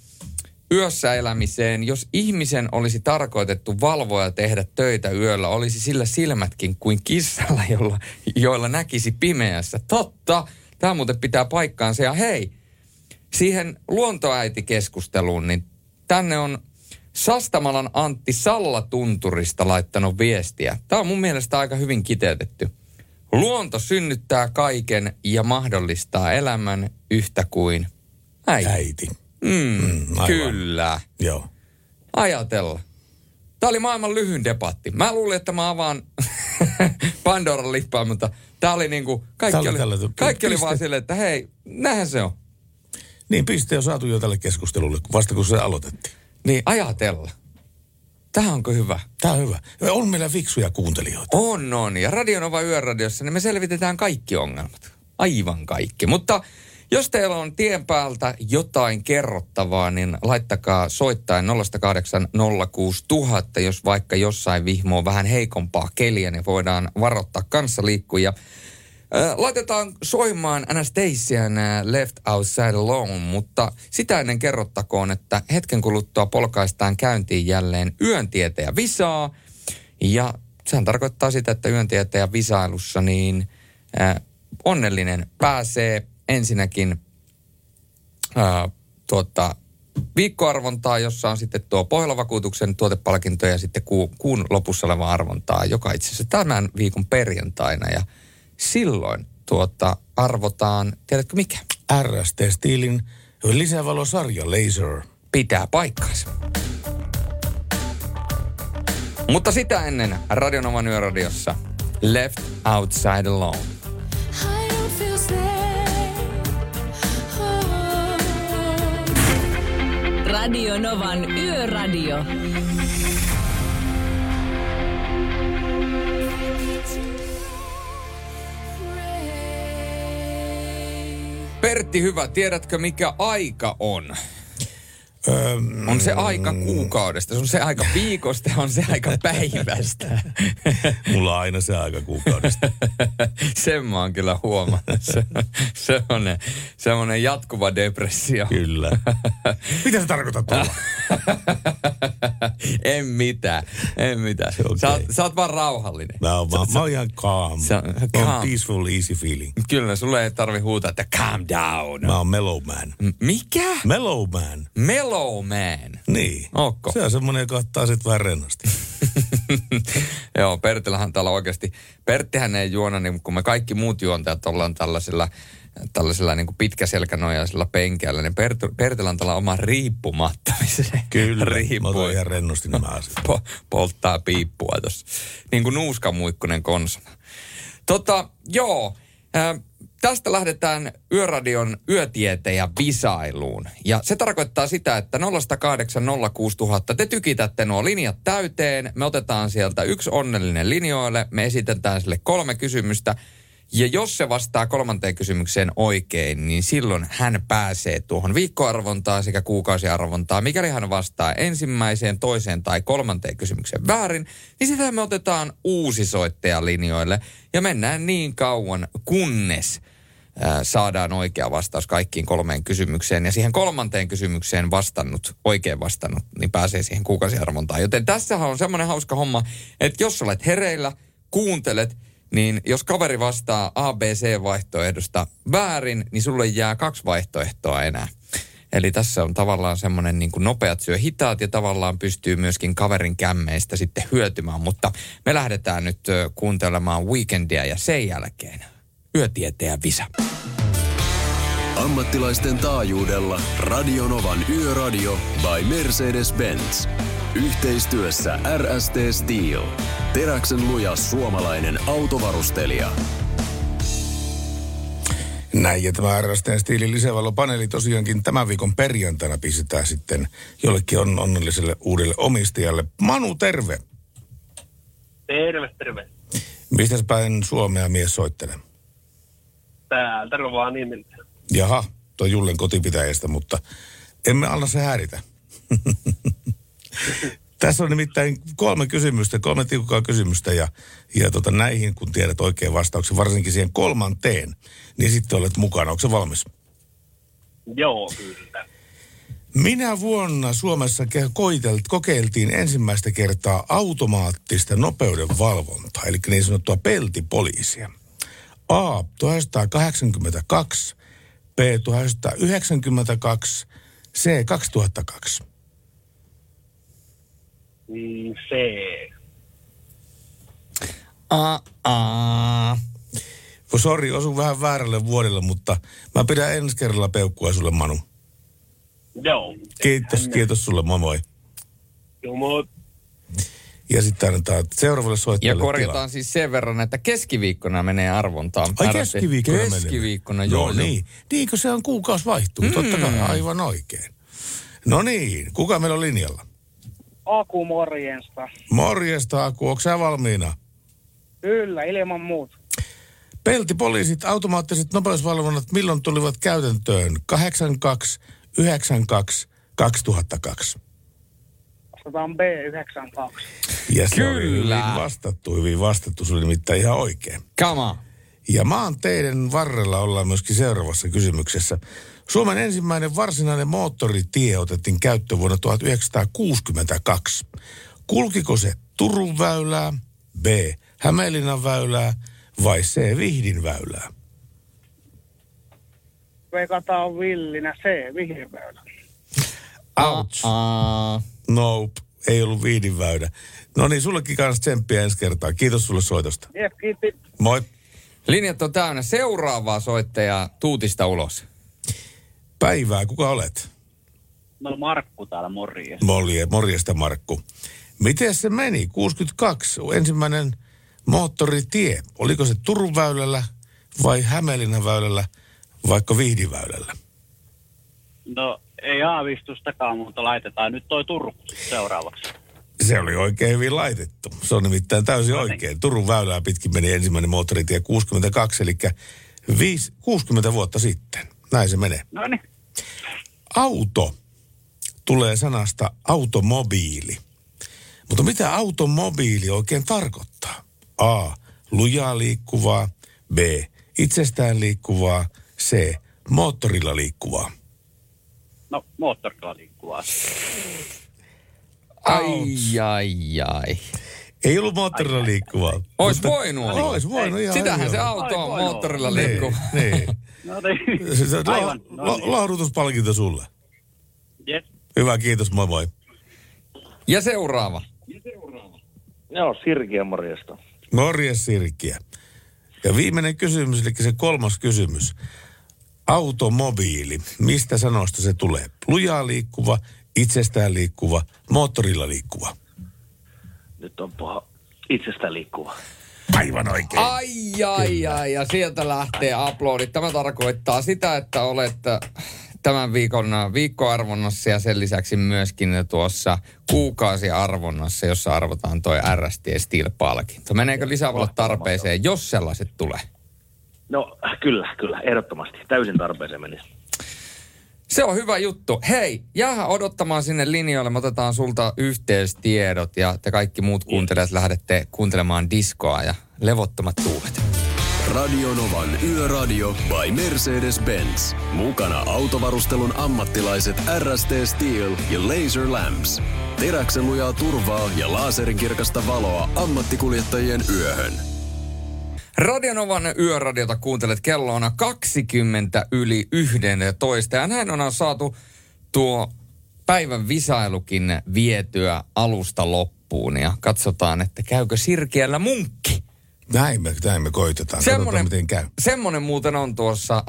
yössä elämiseen, jos ihmisen olisi tarkoitettu valvoa ja tehdä töitä yöllä, olisi sillä silmätkin kuin kissalla, jolla, joilla näkisi pimeässä. Totta, tämä muuten pitää paikkaansa. Ja hei, siihen luontoäitikeskusteluun, niin tänne on Sastamalan Antti Sallatunturista laittanut viestiä. Tämä on mun mielestä aika hyvin kiteytetty. Luonto synnyttää kaiken ja mahdollistaa elämän yhtä kuin äiti. Äiti. Mm, Mm, aivan. kyllä. Joo. Ajatella. Tämä oli maailman lyhyin debatti. Mä luulin, että mä avaan Pandoran lippaa, mutta tämä oli niinku, kaikki, Tää oli tällä- kaikki oli vaan silleen, että hei, näinhän se on. Niin, piste on saatu jo tälle keskustelulle, vasta kun se aloitettiin. Niin ajatella. Tämä onko hyvä? Tämä on hyvä. On meillä fiksuja kuuntelijoita. On, on. Ja Radionova Yöradiossa, niin me selvitetään kaikki ongelmat. Aivan kaikki. Mutta jos teillä on tien päältä jotain kerrottavaa, niin laittakaa soittain 0806000, jos vaikka jossain vihmoo vähän heikompaa keliä, niin voidaan varoittaa kanssaliikkujia. Ö, Laitetaan soimaan Anastasian Left Outside Alone, mutta sitä ennen kerrottakoon, että hetken kuluttua polkaistaan käyntiin jälleen yöntietäjä visaa. Ja sehän tarkoittaa sitä, että yöntietäjä visailussa niin onnellinen pääsee ensinnäkin ä, tuota, viikkoarvontaa, jossa on sitten tuo Pohjola-vakuutuksen tuotepalkinto ja sitten ku, kuun lopussa oleva arvontaa, joka itse asiassa tämän viikon perjantaina. Ja silloin tuota, arvotaan, tiedätkö mikä? RST Steelin lisävalosarja Laser. pitää paikkansa. Mutta sitä ennen Radionovan yöradiossa Left Outside Alone. Radio Novan Yöradio. Pertti, hyvä. Tiedätkö mikä aika on? Öm, On se aika kuukaudesta, se on se aika viikosta, on se aika päivästä. Mulla on aina se aika kuukaudesta. Sen mä oon kyllä huomannut. Se, semmoinen, semmoinen jatkuva depressio. Kyllä. Mitä se tarkoittaa tuolla? en mitään, en mitään. Se on Sä, oot, sä oot vaan rauhallinen. Mä oon, mä, mä oon ihan calm. Se on Mä calm. oon peaceful, easy feeling. Kyllä, sulle ei tarvi huutaa, että calm down. Mä oon mellow man. M- Mikä? Mellow man. Mellow man. Niin. Ootko? Se on semmoinen, joka ottaa sit vähän rennosti. Joo, Pertilähän täällä oikeasti, Perttihän ei juona, niin kun me kaikki muut juontajat ollaan tällaisilla, tällaisilla niin kuin pitkäselkänojaisilla penkeillä, niin Pert- Pertilä on tällä oma riippumattomisen. Kyllä. Mä Riippuu. otan ihan rennosti nämä asiat. Po- polttaa piippua tuossa. Niin kuin nuuskamuikkunen konsona. Tota, joo. Äh, tästä lähdetään Yöradion yötieteen ja visailuun. Ja se tarkoittaa sitä, että 0806000 te tykitätte nuo linjat täyteen. Me otetaan sieltä yksi onnellinen linjoille. Me esitetään sille kolme kysymystä. Ja jos se vastaa kolmanteen kysymykseen oikein, niin silloin hän pääsee tuohon viikkoarvontaan sekä kuukausiarvontaan. Mikäli hän vastaa ensimmäiseen, toiseen tai kolmanteen kysymykseen väärin, niin sitä me otetaan uusi soittaja linjoille. Ja mennään niin kauan, kunnes saadaan oikea vastaus kaikkiin kolmeen kysymykseen. Ja siihen kolmanteen kysymykseen vastannut, oikein vastannut, niin pääsee siihen kuukausiarvontaan. Joten tässähän on semmoinen hauska homma, että jos olet hereillä, kuuntelet, niin jos kaveri vastaa ABC-vaihtoehdosta väärin, niin sulle jää kaksi vaihtoehtoa enää. Eli tässä on tavallaan semmoinen niin kuin nopeat syö hitaat ja tavallaan pystyy myöskin kaverin kämmeistä sitten hyötymään. Mutta me lähdetään nyt kuuntelemaan weekendia ja sen jälkeen yötieteen ja visa. Ammattilaisten taajuudella Radionovan Yöradio by Mercedes-Benz. Yhteistyössä RST Steel. Teräksen luja suomalainen autovarustelija. Näin, ja tämä RSTn stiilin lisävalopaneeli tosiaankin tämän viikon perjantaina pistetään sitten jollekin on, onnelliselle uudelle omistajalle. Manu, terve! Terve, terve. Mistä päin Suomea mies soittelee? Täältä Rovaniemiltä. Jaha, tuo Jullen kotipitäjästä, mutta emme anna se häiritä. Tässä on nimittäin kolme kysymystä, kolme tiukkaa kysymystä ja, ja tota, näihin kun tiedät oikein vastauksen, varsinkin siihen kolmanteen, niin sitten olet mukana. Onko se valmis? Joo, kyllä. Minä vuonna Suomessa koitelt, kokeiltiin ensimmäistä kertaa automaattista nopeuden valvontaa, eli niin sanottua peltipoliisia. A. 1982, B. 1992, C. 2002. Niin C. Aa, aa. Sori, osun vähän väärälle vuodelle, mutta mä pidän ensi kerralla peukkua sulle, Manu. Joo. Kiitos, kiitos sulle, moi moi. Joo, moi. Ja sitten annetaan seuraavalle Ja soittajalle korjataan tilaa. siis sen verran, että keskiviikkona menee arvontaan. Ai keskiviikkona menee. Keskiviikkona, no, joo, joo. niin. Niin, kun se on kuukausi vaihtuu. Mm. Totta kai, aivan oikein. No niin, kuka meillä on linjalla? Aku morjensta. Morjesta, Aku, onko sä valmiina? Kyllä, ilman muuta. Peltipoliisit, automaattiset nopeusvalvonnat, milloin tulivat käytäntöön? 82, 92, 2002. Vastataan B92. Ja se oli Kyllä. hyvin vastattu, hyvin vastattu. Se oli nimittäin ihan oikein. Come on. Ja maan teidän varrella ollaan myöskin seuraavassa kysymyksessä. Suomen ensimmäinen varsinainen moottoritie otettiin käyttöön vuonna 1962. Kulkiko se Turun väylää, B. Hämeenlinnan väylää vai C. Vihdin väylää? Veikataan villinä C, vihreäväylä. Ouch. Aa. Nope, ei ollut Vihdin väylä. No niin, sullekin kanssa tsemppiä ensi kertaa. Kiitos sulle soitosta. Jep, kiitti. Moi. Linjat on täynnä. Seuraavaa soittajaa tuutista ulos. Päivää, kuka olet? No Markku täällä, morjes. Molje, morjesta Markku. Miten se meni? 62, ensimmäinen moottoritie. Oliko se Turun väylällä vai Hämeenlinnan väylällä vaikka Vihdin väylällä? No ei aavistustakaan, mutta laitetaan nyt toi Turku seuraavaksi. Se oli oikein hyvin laitettu. Se on nimittäin täysin No niin. oikein. Turun väylää pitkin meni ensimmäinen moottoritie 62, eli 5, 60 vuotta sitten. Näin se menee. No niin. Auto tulee sanasta automobiili. Mutta mitä automobiili oikein tarkoittaa? A. Lujaa liikkuvaa. B. Itsestään liikkuvaa. C. Moottorilla liikkuvaa. No moottorilla liikkuvaa. Ai, ai, ai. Ei ollut moottorilla liikkuvaa. Ois voinut olla. Ois voinut ihan Sitähän hyvin se auto on moottorilla Niin, liikkuu. niin. No niin. Se- se- Aivan. la- No la- niin. Lahdutuspalkinto sulle. Yes. Hyvä, kiitos, moi moi. Ja seuraava. Joo, Sirkiä morjesta. Morjes Sirkkiä. Ja viimeinen kysymys, eli se kolmas kysymys. Automobiili. Mistä sanoista se tulee? Lujaa liikkuva, itsestään liikkuva, moottorilla liikkuva. Nyt on paha itsestään liikkuva. Aivan oikein. Ai, ai, ai, ja sieltä lähtee aplodit. Tämä tarkoittaa sitä, että olet äh, tämän viikon äh, viikkoarvonnassa ja sen lisäksi myöskin tuossa kuukausiarvonnassa, jossa arvotaan toi RST Steel-palkinto. Meneekö lisävalot tarpeeseen, jos sellaiset tulee? No kyllä, kyllä, ehdottomasti. Täysin tarpeeseen menisi. Se on hyvä juttu. Hei, jää odottamaan sinne linjoille. Me otetaan sulta yhteystiedot ja te kaikki muut kuuntelijat lähdette kuuntelemaan diskoa ja levottomat tuulet. Radio Novan Yöradio by Mercedes-Benz. Mukana autovarustelun ammattilaiset RST Steel ja Laser Lamps. Teräksen lujaa turvaa ja laaserinkirkasta valoa ammattikuljettajien yöhön. Radionovan yöradiota kuuntelet kello on 20 yli 11 ja näin on saatu tuo päivän visailukin vietyä alusta loppuun ja katsotaan, että käykö sirkeällä munkki. Näin me, näin me koitetaan. Semmonen- miten käy. Semmonen muuten on tuossa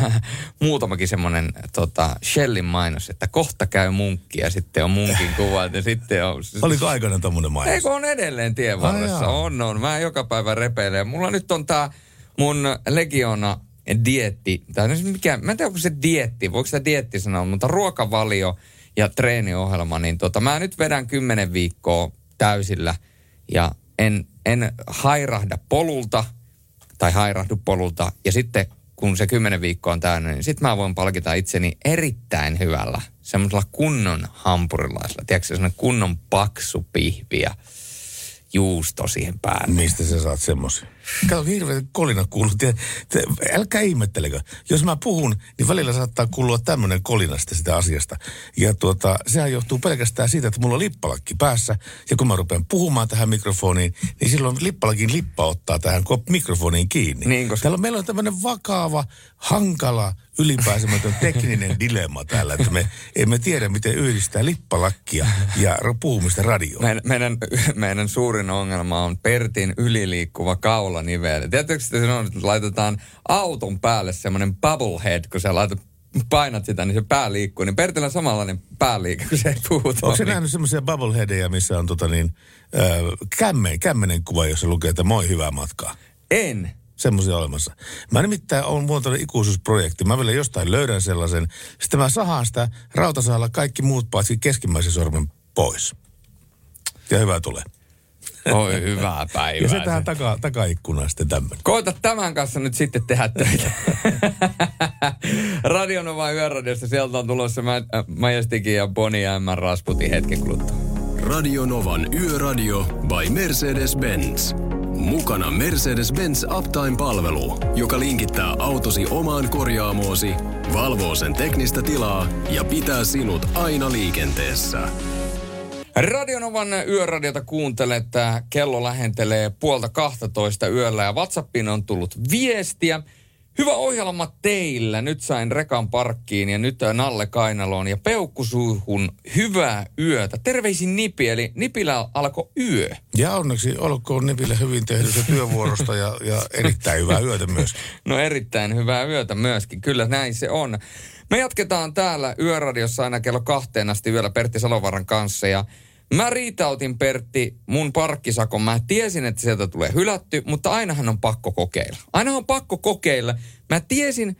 muutamakin semmonen tota, Shellin mainos, että kohta käy munkki ja sitten on munkin kuvat ja sitten on... Oliko aikana tommonen mainos? Eikö on edelleen tien varressa? Ai jaa. on, on. Mä joka päivä repeilen. Mulla nyt on tää mun Legiona dietti, tai se mikä, mä en tiedä onko se dietti, voiko sitä dietti sanoa, mutta ruokavalio ja treeniohjelma, niin tota, mä nyt vedän kymmenen viikkoa täysillä ja en, en hairahda polulta tai hairahdu polulta ja sitten kun se kymmenen viikkoa on täynnä, niin sitten mä voin palkita itseni erittäin hyvällä, semmoisella kunnon hampurilaisella, tiedätkö semmoinen kunnon paksu pihvi ja juusto siihen päälle. Mistä sä saat semmosia? Kato, hirveä kolina kuuluu. Te, te, älkää ihmettelekö. Jos mä puhun, niin välillä saattaa kuulua tämmöinen kolinasta sitä asiasta. Ja tuota, sehän johtuu pelkästään siitä, että mulla on lippalakki päässä. Ja kun mä rupean puhumaan tähän mikrofoniin, niin silloin lippalakin lippa ottaa tähän mikrofoniin kiinni. Niin, koska- Täällä meillä on tämmöinen vakava, hankala, ylipääsemätön tekninen dilemma täällä, että me emme tiedä, miten yhdistää lippalakkia ja puhumista radioon. Meidän, meidän, meidän suurin ongelma on Pertin yliliikkuva kaulanivele. Tiedättekö, että se on, että laitetaan auton päälle semmoinen bubble head, kun sä laitat, painat sitä, niin se pää liikkuu. Niin Pertillä on samanlainen pääliike, kun se puhuu. Onko se nähnyt semmoisia bubbleheadeja, missä on tota niin, äh, kämmen, kämmenen kuva, jossa lukee, että moi, hyvää matkaa? En. Semmoisia olemassa. Mä nimittäin on muotoinen ikuisuusprojekti. Mä vielä jostain löydän sellaisen. Sitten mä sahaan sitä rautasaalla kaikki muut paitsi keskimmäisen sormen pois. Ja hyvä tulee. Oi, hyvää päivää. Ja se tähän taka, takaikkunaan sitten tämmöinen. Koita tämän kanssa nyt sitten tehdä töitä. Radionova Yöradiosta sieltä on tulossa äh, Majestikin ja Bonnie M. Rasputin hetken kuluttua. Radio Novan Yöradio by Mercedes-Benz. Mukana Mercedes-Benz Uptime-palvelu, joka linkittää autosi omaan korjaamoosi, valvoo sen teknistä tilaa ja pitää sinut aina liikenteessä. Radionovan yöradiota kuuntelet, kello lähentelee puolta 12 yöllä ja WhatsAppiin on tullut viestiä. Hyvä ohjelma teillä. Nyt sain rekan parkkiin ja nyt Nalle Kainaloon ja peukkusuuhun hyvää yötä. Terveisin Nipi, eli Nipillä alkoi yö. Ja onneksi olkoon Nipille hyvin tehdystä työvuorosta ja, ja erittäin hyvää yötä myös. No erittäin hyvää yötä myöskin, kyllä näin se on. Me jatketaan täällä Yöradiossa aina kello kahteen asti yöllä Pertti Salovaran kanssa ja Mä riitautin Pertti mun parkkisakon. Mä tiesin, että sieltä tulee hylätty, mutta ainahan on pakko kokeilla. Aina on pakko kokeilla. Mä tiesin,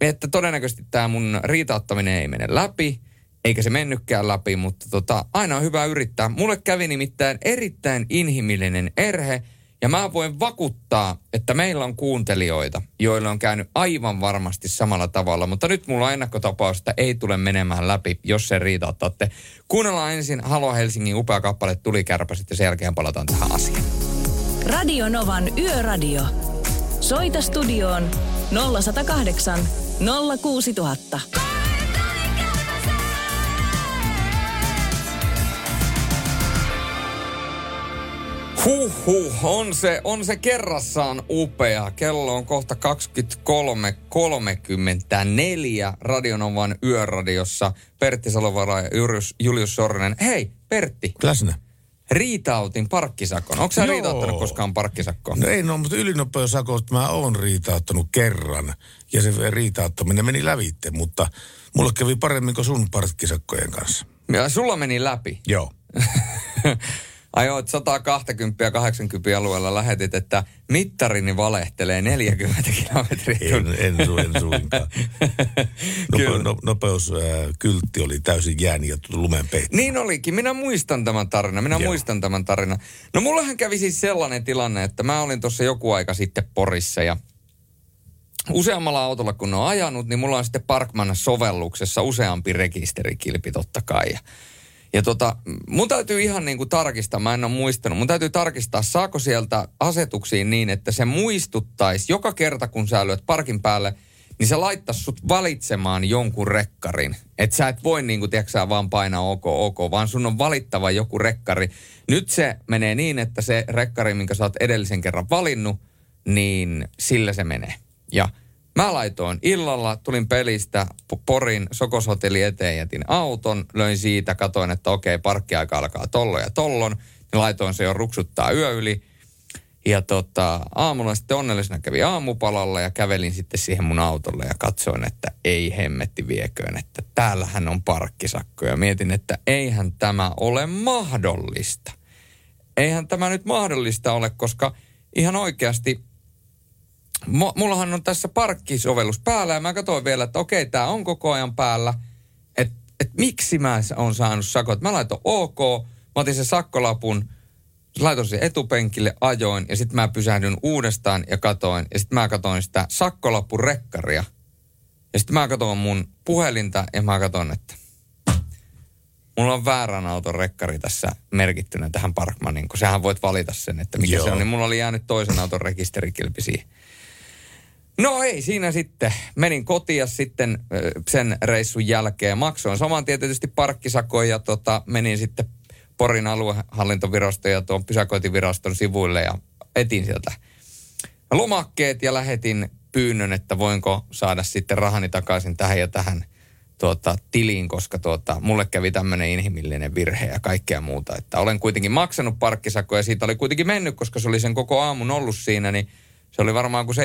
että todennäköisesti tämä mun riitauttaminen ei mene läpi, eikä se mennytkään läpi, mutta tota, aina on hyvä yrittää. Mulle kävi nimittäin erittäin inhimillinen erhe, ja mä voin vakuuttaa, että meillä on kuuntelijoita, joille on käynyt aivan varmasti samalla tavalla. Mutta nyt mulla on ennakkotapaus, että ei tule menemään läpi, jos se riitauttatte. Kuunnellaan ensin Halo Helsingin upea kappale Tuli kärpä, sitten sen jälkeen palataan tähän asiaan. Radio Novan Yöradio. Soita studioon 0108 06000. Huhhuh, on se, on se kerrassaan upea. Kello on kohta 23.34 Radionovan yöradiossa. Pertti Salovara ja Julius, Julius Sorinen. Hei, Pertti. Läsnä. Riitautin parkkisakon. Onko sä Joo. riitauttanut koskaan parkkisakkoa? No ei no, mutta ylinopeusakot mä oon riitauttanut kerran. Ja se riitauttaminen meni lävitte, mutta mulle kävi paremmin kuin sun parkkisakkojen kanssa. Ja sulla meni läpi. Joo. Ajoit 120 ja 80 alueella lähetit, että mittarini valehtelee 40 kilometriä. En, en, su, en suinkaan. Nope, no, nopeuskyltti oli täysin jääni ja lumen peitti. Niin olikin. Minä muistan tämän tarinan. Minä Joo. muistan tämän tarinan. No mullahan kävi siis sellainen tilanne, että mä olin tuossa joku aika sitten Porissa ja useammalla autolla kun on ajanut, niin mulla on sitten Parkman-sovelluksessa useampi rekisterikilpi totta kai. Ja, ja tota, mun täytyy ihan niin kuin tarkistaa, mä en ole muistanut, mun täytyy tarkistaa, saako sieltä asetuksiin niin, että se muistuttaisi joka kerta, kun sä lyöt parkin päälle, niin se laittaisi sut valitsemaan jonkun rekkarin. Että sä et voi niin kuin, tiedätkö, vaan painaa ok, ok, vaan sun on valittava joku rekkari. Nyt se menee niin, että se rekkari, minkä sä oot edellisen kerran valinnut, niin sillä se menee. Ja mä laitoin illalla, tulin pelistä Porin Sokoshotelli eteen, jätin auton, löin siitä, katoin, että okei, parkkiaika alkaa tollon ja tollon. Niin laitoin se jo ruksuttaa yö yli. Ja tota, aamulla sitten onnellisena kävi aamupalalla ja kävelin sitten siihen mun autolle ja katsoin, että ei hemmetti vieköön, että täällähän on parkkisakko. Ja mietin, että eihän tämä ole mahdollista. Eihän tämä nyt mahdollista ole, koska ihan oikeasti mullahan on tässä parkkisovellus päällä ja mä katsoin vielä, että okei, tämä on koko ajan päällä. Että et miksi mä oon saanut sakot. Mä laitoin OK, mä otin sen sakkolapun, laitoin sen etupenkille, ajoin ja sitten mä pysähdyn uudestaan ja katoin. Ja sitten mä katoin sitä sakkolapun rekkaria. Ja sitten mä katoin mun puhelinta ja mä katoin, että mulla on väärän auton rekkari tässä merkittynä tähän Parkmanin, kun sähän voit valita sen, että mikä Joo. se on. Niin mulla oli jäänyt toisen auton rekisterikilpi siihen. No ei siinä sitten. Menin kotiin ja sitten sen reissun jälkeen maksoin saman tietysti parkkisakoin ja tota, menin sitten Porin aluehallintoviraston ja tuon pysäköintiviraston sivuille ja etin sieltä lomakkeet ja lähetin pyynnön, että voinko saada sitten rahani takaisin tähän ja tähän tuota, tiliin, koska tuota, mulle kävi tämmöinen inhimillinen virhe ja kaikkea muuta. Että olen kuitenkin maksanut parkkisakkoja ja siitä oli kuitenkin mennyt, koska se oli sen koko aamun ollut siinä, niin se oli varmaan kuin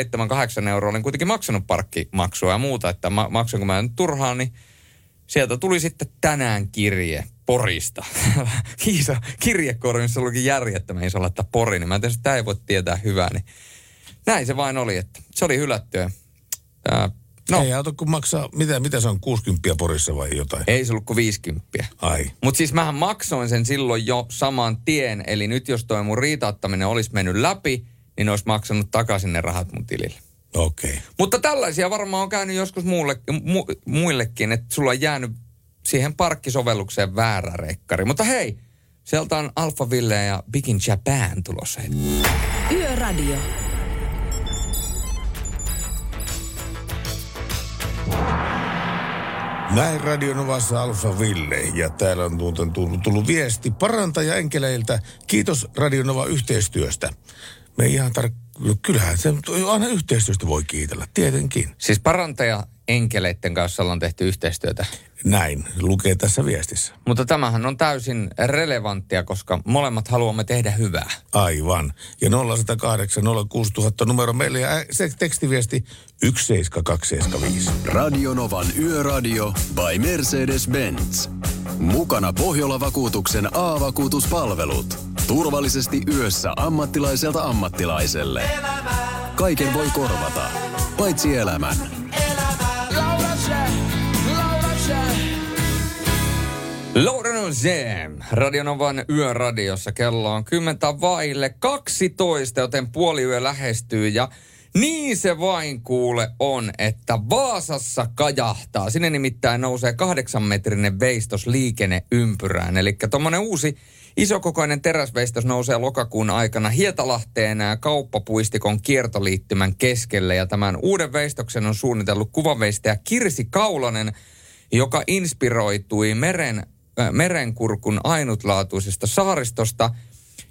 7-8 euroa. Olen kuitenkin maksanut parkkimaksua ja muuta, että ma- maksanko mä nyt turhaan, niin sieltä tuli sitten tänään kirje Porista. Iso kirjekori, missä luki järjettömän iso laittaa Pori, niin mä ajattelin, että tämä ei voi tietää hyvää, niin näin se vain oli, että se oli hylättyä. Ää, No. Ei auto kun maksaa, mitä, mitä se on, 60 Porissa vai jotain? Ei se ollut kuin 50. Ai. Mutta siis mähän maksoin sen silloin jo saman tien, eli nyt jos toi mun riitauttaminen olisi mennyt läpi, niin olisi maksanut takaisin ne rahat mun tilille. Okei. Okay. Mutta tällaisia varmaan on käynyt joskus muulle, mu, muillekin, että sulla on jäänyt siihen parkkisovellukseen väärä rekkari. Mutta hei, sieltä on Alfa Ville ja Big in Japan tulossa. Yöradio. Näin Radionovassa Alfa Ville ja täällä on muuten tullut, tullut viesti parantaja enkeleiltä. Kiitos Radionova yhteistyöstä. Me ei ihan tar- kyllähän se aina yhteistyöstä voi kiitellä, tietenkin. Siis parantaja enkeleiden kanssa ollaan tehty yhteistyötä. Näin, lukee tässä viestissä. Mutta tämähän on täysin relevanttia, koska molemmat haluamme tehdä hyvää. Aivan. Ja 0108 06000 numero meille ja se tekstiviesti 17275. Radionovan Yöradio by Mercedes-Benz. Mukana Pohjola-vakuutuksen A-vakuutuspalvelut. Turvallisesti yössä ammattilaiselta ammattilaiselle. Kaiken voi korvata, paitsi elämän. Lauren Jam, Radionovan yöradiossa kello on kymmentä vaille 12, joten puoli yö lähestyy ja niin se vain kuule on, että Vaasassa kajahtaa. Sinne nimittäin nousee kahdeksan metrinen veistos liikenneympyrään. Eli tuommoinen uusi isokokoinen teräsveistos nousee lokakuun aikana Hietalahteen kauppapuistikon kiertoliittymän keskelle. Ja tämän uuden veistoksen on suunnitellut kuvaveistäjä Kirsi Kaulonen, joka inspiroitui meren, merenkurkun ainutlaatuisesta saaristosta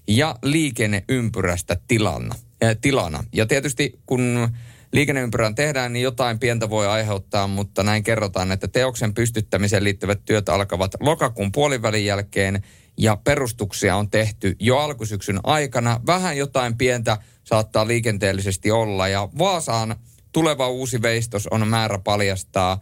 ja liikenneympyrästä tilana, äh, tilana. Ja tietysti kun liikenneympyrään tehdään, niin jotain pientä voi aiheuttaa, mutta näin kerrotaan, että teoksen pystyttämiseen liittyvät työt alkavat lokakuun puolivälin jälkeen ja perustuksia on tehty jo alkusyksyn aikana. Vähän jotain pientä saattaa liikenteellisesti olla ja Vaasaan tuleva uusi veistos on määrä paljastaa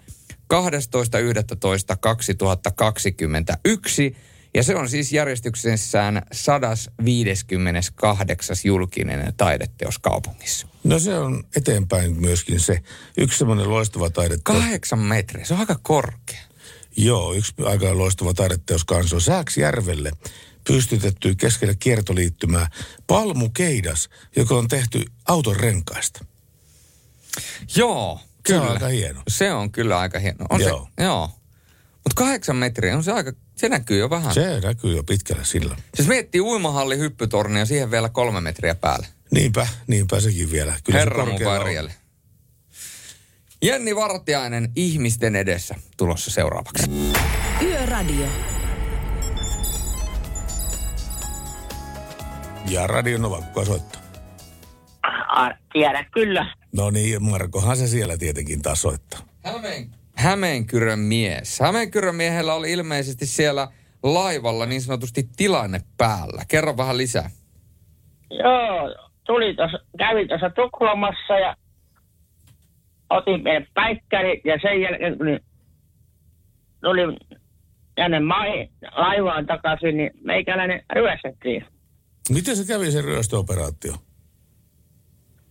12.11.2021 ja se on siis järjestyksessään 158. julkinen taideteos kaupungissa. No se on eteenpäin myöskin se. Yksi semmoinen loistava taideteos. Kahdeksan metriä, se on aika korkea. Joo, yksi aika loistava taideteos kanssa on Sääksjärvelle pystytetty keskelle kiertoliittymää palmukeidas, joka on tehty auton renkaista. Joo, Se kyllä. on aika hieno. Se on kyllä aika hieno. On Joo. Se, joo. Mutta kahdeksan metriä, on se aika, se näkyy jo vähän. Se näkyy jo pitkälle sillä. Siis miettii uimahalli hyppytorni ja siihen vielä kolme metriä päälle. Niinpä, niinpä sekin vielä. Kyllä se Herra mun on. varjelle. Jenni Vartiainen ihmisten edessä tulossa seuraavaksi. Yöradio. Ja Radio Nova, kuka soittaa? A, tiedä kyllä. No niin, Markohan se siellä tietenkin taas soittaa. Hämeen, Hämeenkyrön mies. Hämeenkyrön miehellä oli ilmeisesti siellä laivalla niin sanotusti tilanne päällä. Kerro vähän lisää. Joo, tuli tuossa, kävin tuossa Tukholmassa ja otin meidän päikkäri ja sen jälkeen kun tuli tänne mai, laivaan takaisin, niin meikäläinen ryöstettiin. Miten se kävi se ryöstöoperaatio?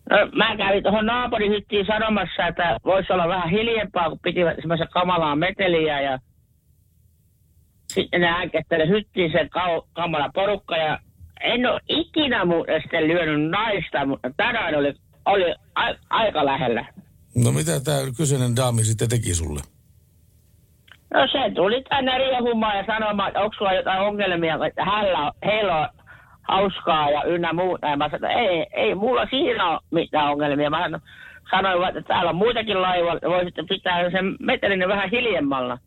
No, mä kävin tuohon naapurihyttiin sanomassa, että voisi olla vähän hiljempaa, kun pitivät semmoista kamalaa meteliä ja sitten ne äänketteli hyttiin se kau- kamala porukka ja en ole ikinä muuten sitten lyönyt naista, mutta tänään oli, oli a- aika lähellä. No mitä tämä kyseinen daami sitten teki sulle? No se tuli tänne riehumaan ja sanomaan, että onko sulla jotain ongelmia, että hänellä, on- heillä on hauskaa ja ynnä muuta. Ja mä sanoin, että ei, ei mulla siinä ole mitään ongelmia. Mä sanoin- että täällä on muitakin laivoja, voisitte pitää sen metelinen vähän hiljemmalla.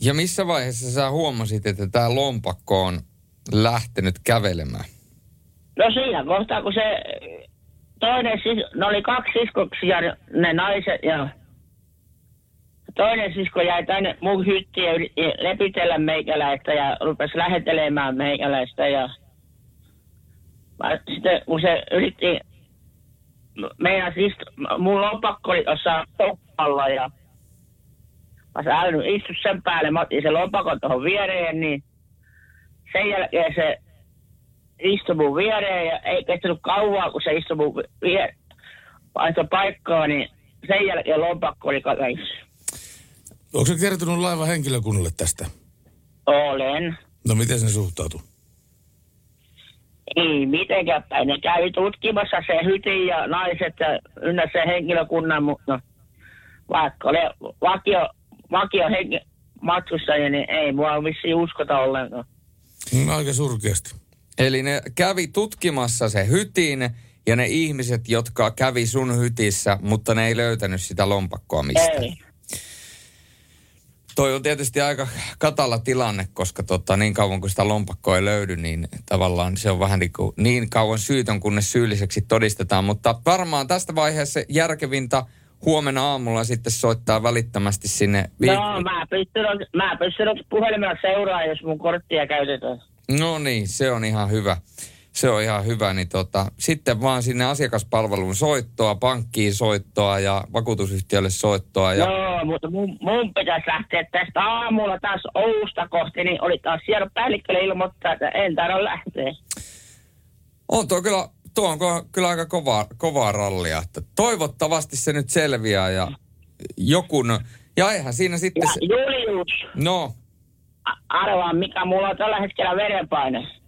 Ja missä vaiheessa sä huomasit, että tämä lompakko on lähtenyt kävelemään? No siinä kohtaa, kun se toinen, sis, ne oli kaksi siskoksia, ne naiset ja toinen sisko jäi tänne mun hyttiin ja lepitellä meikäläistä ja rupesi lähetelemään meikäläistä ja sitten kun se yritti, meidän siis, mun lompakko oli tuossa toppalla ja mä sanoin, istu sen päälle, mä otin sen lompakon tuohon viereen, niin sen jälkeen se istui mun viereen ja ei kestänyt kauaa, kun se istui mun viereen, paikkaa, niin sen jälkeen lompakko oli kaikissa. Onko se kertonut laivan henkilökunnalle tästä? Olen. No miten se suhtautuu? Ei mitenkään päin. Ne kävi tutkimassa se hyti ja naiset ja ynnä se henkilökunnan, mutta vaikka oli vakio, vakio henki, matkustajia, niin ei mua vissiin uskota ollenkaan. Mm, aika surkeasti. Eli ne kävi tutkimassa se hytin ja ne ihmiset, jotka kävi sun hytissä, mutta ne ei löytänyt sitä lompakkoa mistään. Ei. Toi on tietysti aika katala tilanne, koska tota, niin kauan kuin sitä lompakkoa ei löydy, niin tavallaan se on vähän niin, kuin, niin kauan syytön, kunnes syylliseksi todistetaan. Mutta varmaan tästä vaiheessa järkevintä huomenna aamulla sitten soittaa välittömästi sinne. vi- No, mä pystyn, mä pystyn puhelimella seuraa, jos mun korttia käytetään. No niin, se on ihan hyvä. Se on ihan hyvä, niin tota, sitten vaan sinne asiakaspalveluun soittoa, pankkiin soittoa ja vakuutusyhtiölle soittoa. Ja... Joo, mutta mun, mun pitäisi lähteä tästä aamulla taas Ousta kohti, niin oli taas siellä päällikkölle ilmoittaa, että en tarvitse lähteä. On tuo kyllä, tuo on kyllä aika kovaa, kovaa rallia. Että toivottavasti se nyt selviää ja jokun... Ja eihän siinä sitten... Ja Se, Julius, no, arvaa mikä mulla on tällä hetkellä verenpaine.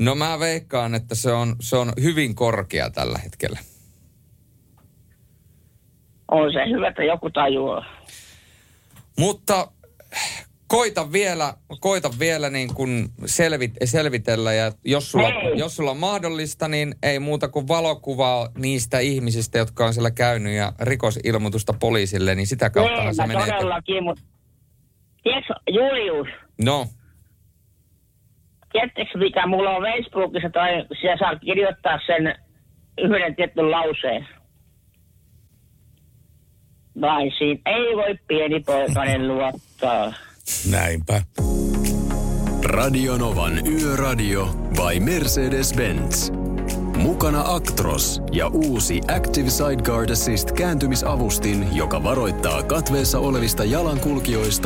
No mä veikkaan, että se on, se on hyvin korkea tällä hetkellä. On se hyvä, että joku tajuaa. Mutta koita vielä, koita vielä niin kuin selvit, selvitellä ja jos sulla, Hei. jos sulla on mahdollista, niin ei muuta kuin valokuvaa niistä ihmisistä, jotka on siellä käynyt ja rikosilmoitusta poliisille, niin sitä Niin, se mä menee. todellakin, mutta... Tiedätkö, Julius, No, tiedättekö mikä mulla on Facebookissa, tai siellä saa kirjoittaa sen yhden tietyn lauseen. Naisiin ei voi pieni poikainen luottaa. Näinpä. Radionovan Yöradio by Mercedes-Benz. Mukana Actros ja uusi Active Sideguard Assist kääntymisavustin, joka varoittaa katveessa olevista jalankulkijoista.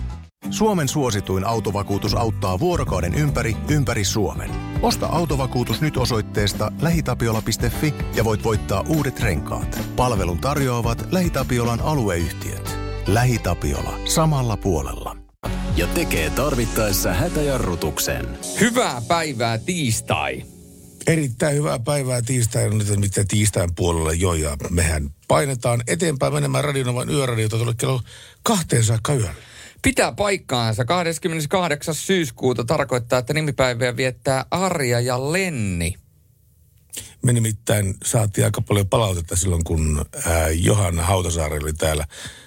Suomen suosituin autovakuutus auttaa vuorokauden ympäri, ympäri Suomen. Osta autovakuutus nyt osoitteesta lähitapiola.fi ja voit voittaa uudet renkaat. Palvelun tarjoavat LähiTapiolan alueyhtiöt. LähiTapiola. Samalla puolella. Ja tekee tarvittaessa hätäjarrutuksen. hyvää päivää tiistai. Erittäin hyvää päivää tiistain, nyt mitä tiistain puolella jo, ja mehän painetaan eteenpäin menemään Radionovan yöradiota tuolle kello kahteen saakka yöllä. Pitää paikkaansa. 28. syyskuuta tarkoittaa, että nimipäiviä viettää Arja ja Lenni. Me nimittäin saatiin aika paljon palautetta silloin, kun ää, Johanna Hautasaari oli täällä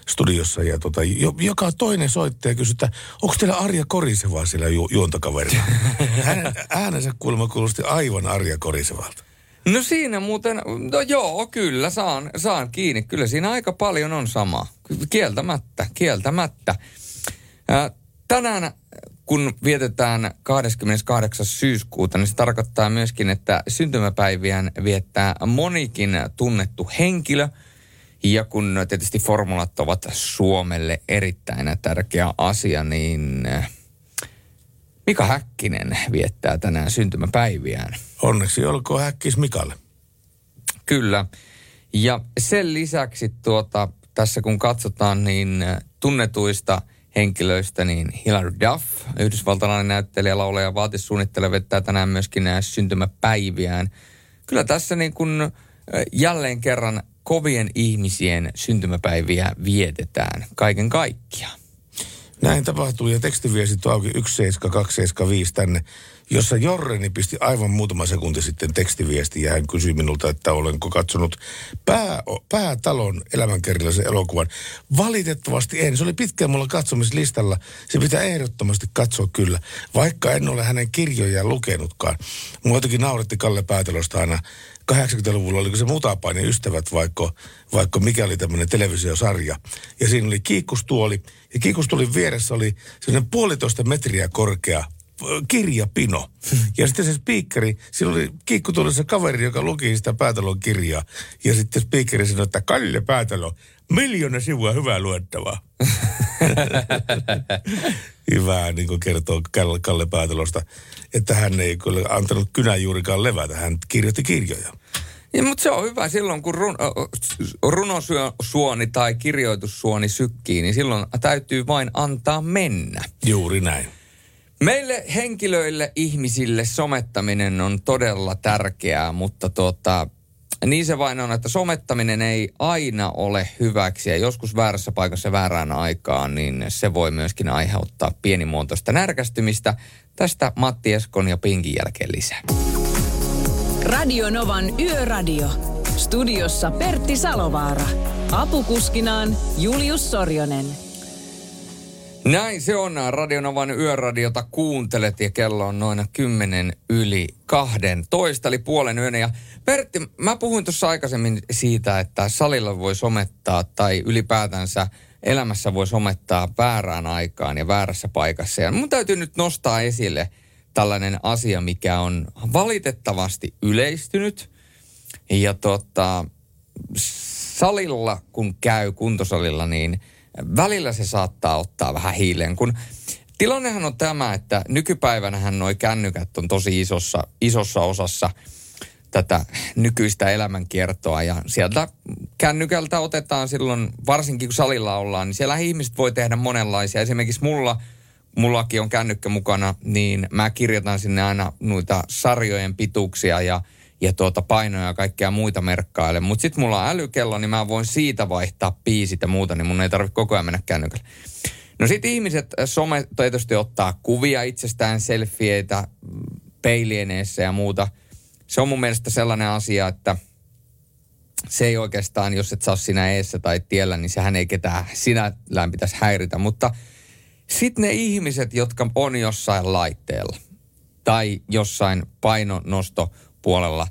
studiossa. Ja tota, jo, joka toinen soittaja kysyi, että onko teillä Arja Koriseva siellä ju, juontokaverina? Hänen äänensä kuulemma kuulosti aivan Arja Korisevalta. No siinä muuten, no joo, kyllä saan, saan kiinni. Kyllä siinä aika paljon on sama. Kieltämättä, kieltämättä. Ää, tänään, kun vietetään 28. syyskuuta, niin se tarkoittaa myöskin, että syntymäpäiviään viettää monikin tunnettu henkilö. Ja kun tietysti formulat ovat Suomelle erittäin tärkeä asia, niin Mika Häkkinen viettää tänään syntymäpäiviään. Onneksi olkoon häkkis Mikalle. Kyllä. Ja sen lisäksi tuota, tässä kun katsotaan niin tunnetuista henkilöistä, niin Hilary Duff, yhdysvaltalainen näyttelijä, laulaja ja vaatissuunnittelija vettää tänään myöskin nämä syntymäpäiviään. Kyllä tässä niin kuin äh, jälleen kerran kovien ihmisien syntymäpäiviä vietetään kaiken kaikkiaan. Näin tapahtuu ja tekstiviestit on auki 17275 tänne, jossa Jorreni pisti aivan muutama sekunti sitten tekstiviesti ja hän kysyi minulta, että olenko katsonut pää, päätalon elämänkerrallisen elokuvan. Valitettavasti en. Se oli pitkään mulla katsomislistalla. Se pitää ehdottomasti katsoa kyllä, vaikka en ole hänen kirjojaan lukenutkaan. Mua jotenkin nauretti Kalle Päätalosta aina 80-luvulla, oliko se Mutapainen ystävät, vaikka, vaikka mikä oli tämmöinen televisiosarja. Ja siinä oli kiikkustuoli, ja kiikkustuolin vieressä oli sellainen puolitoista metriä korkea kirjapino. Ja sitten se spiikkeri, siinä oli kiikkutuolissa kaveri, joka luki sitä päätalon kirjaa. Ja sitten spiikkeri sanoi, että Kalle Päätalo, miljoona sivua hyvää luettavaa. Hyvä, niin kuin kertoo Kalle- Päätalosta, että hän ei kyllä antanut kynän juurikaan levätä, hän kirjoitti kirjoja. Ja, mutta se on hyvä silloin, kun run, runosuoni tai kirjoitussuoni sykkii, niin silloin täytyy vain antaa mennä. Juuri näin. Meille henkilöille, ihmisille somettaminen on todella tärkeää, mutta tuota, niin se vain on, että somettaminen ei aina ole hyväksi ja joskus väärässä paikassa väärään aikaan, niin se voi myöskin aiheuttaa pienimuotoista närkästymistä. Tästä Matti Eskon ja Pinkin jälkeen lisää. Radio Novan Yöradio. Studiossa Pertti Salovaara. Apukuskinaan Julius Sorjonen. Näin se on. Radionovan yöradiota kuuntelet ja kello on noin 10 yli 12, eli puolen yön. Ja Pertti, mä puhuin tuossa aikaisemmin siitä, että salilla voi somettaa tai ylipäätänsä elämässä voi somettaa väärään aikaan ja väärässä paikassa. Ja mun täytyy nyt nostaa esille tällainen asia, mikä on valitettavasti yleistynyt. Ja tota, salilla, kun käy kuntosalilla, niin välillä se saattaa ottaa vähän hiileen, kun tilannehan on tämä, että nykypäivänähän nuo kännykät on tosi isossa, isossa osassa tätä nykyistä elämänkiertoa ja sieltä kännykältä otetaan silloin, varsinkin kun salilla ollaan, niin siellä ihmiset voi tehdä monenlaisia. Esimerkiksi mulla, mullakin on kännykkä mukana, niin mä kirjoitan sinne aina noita sarjojen pituuksia ja ja tuota painoja ja kaikkea muita merkkaille. Mutta sitten mulla on älykello, niin mä voin siitä vaihtaa piisit ja muuta, niin mun ei tarvitse koko ajan mennä kännykällä. No sitten ihmiset äh, some tietysti ottaa kuvia itsestään, selfieitä, peilieneessä ja muuta. Se on mun mielestä sellainen asia, että se ei oikeastaan, jos et saa sinä eessä tai tiellä, niin sehän ei ketään sinällään pitäisi häiritä. Mutta sitten ne ihmiset, jotka on jossain laitteella tai jossain painonosto puolella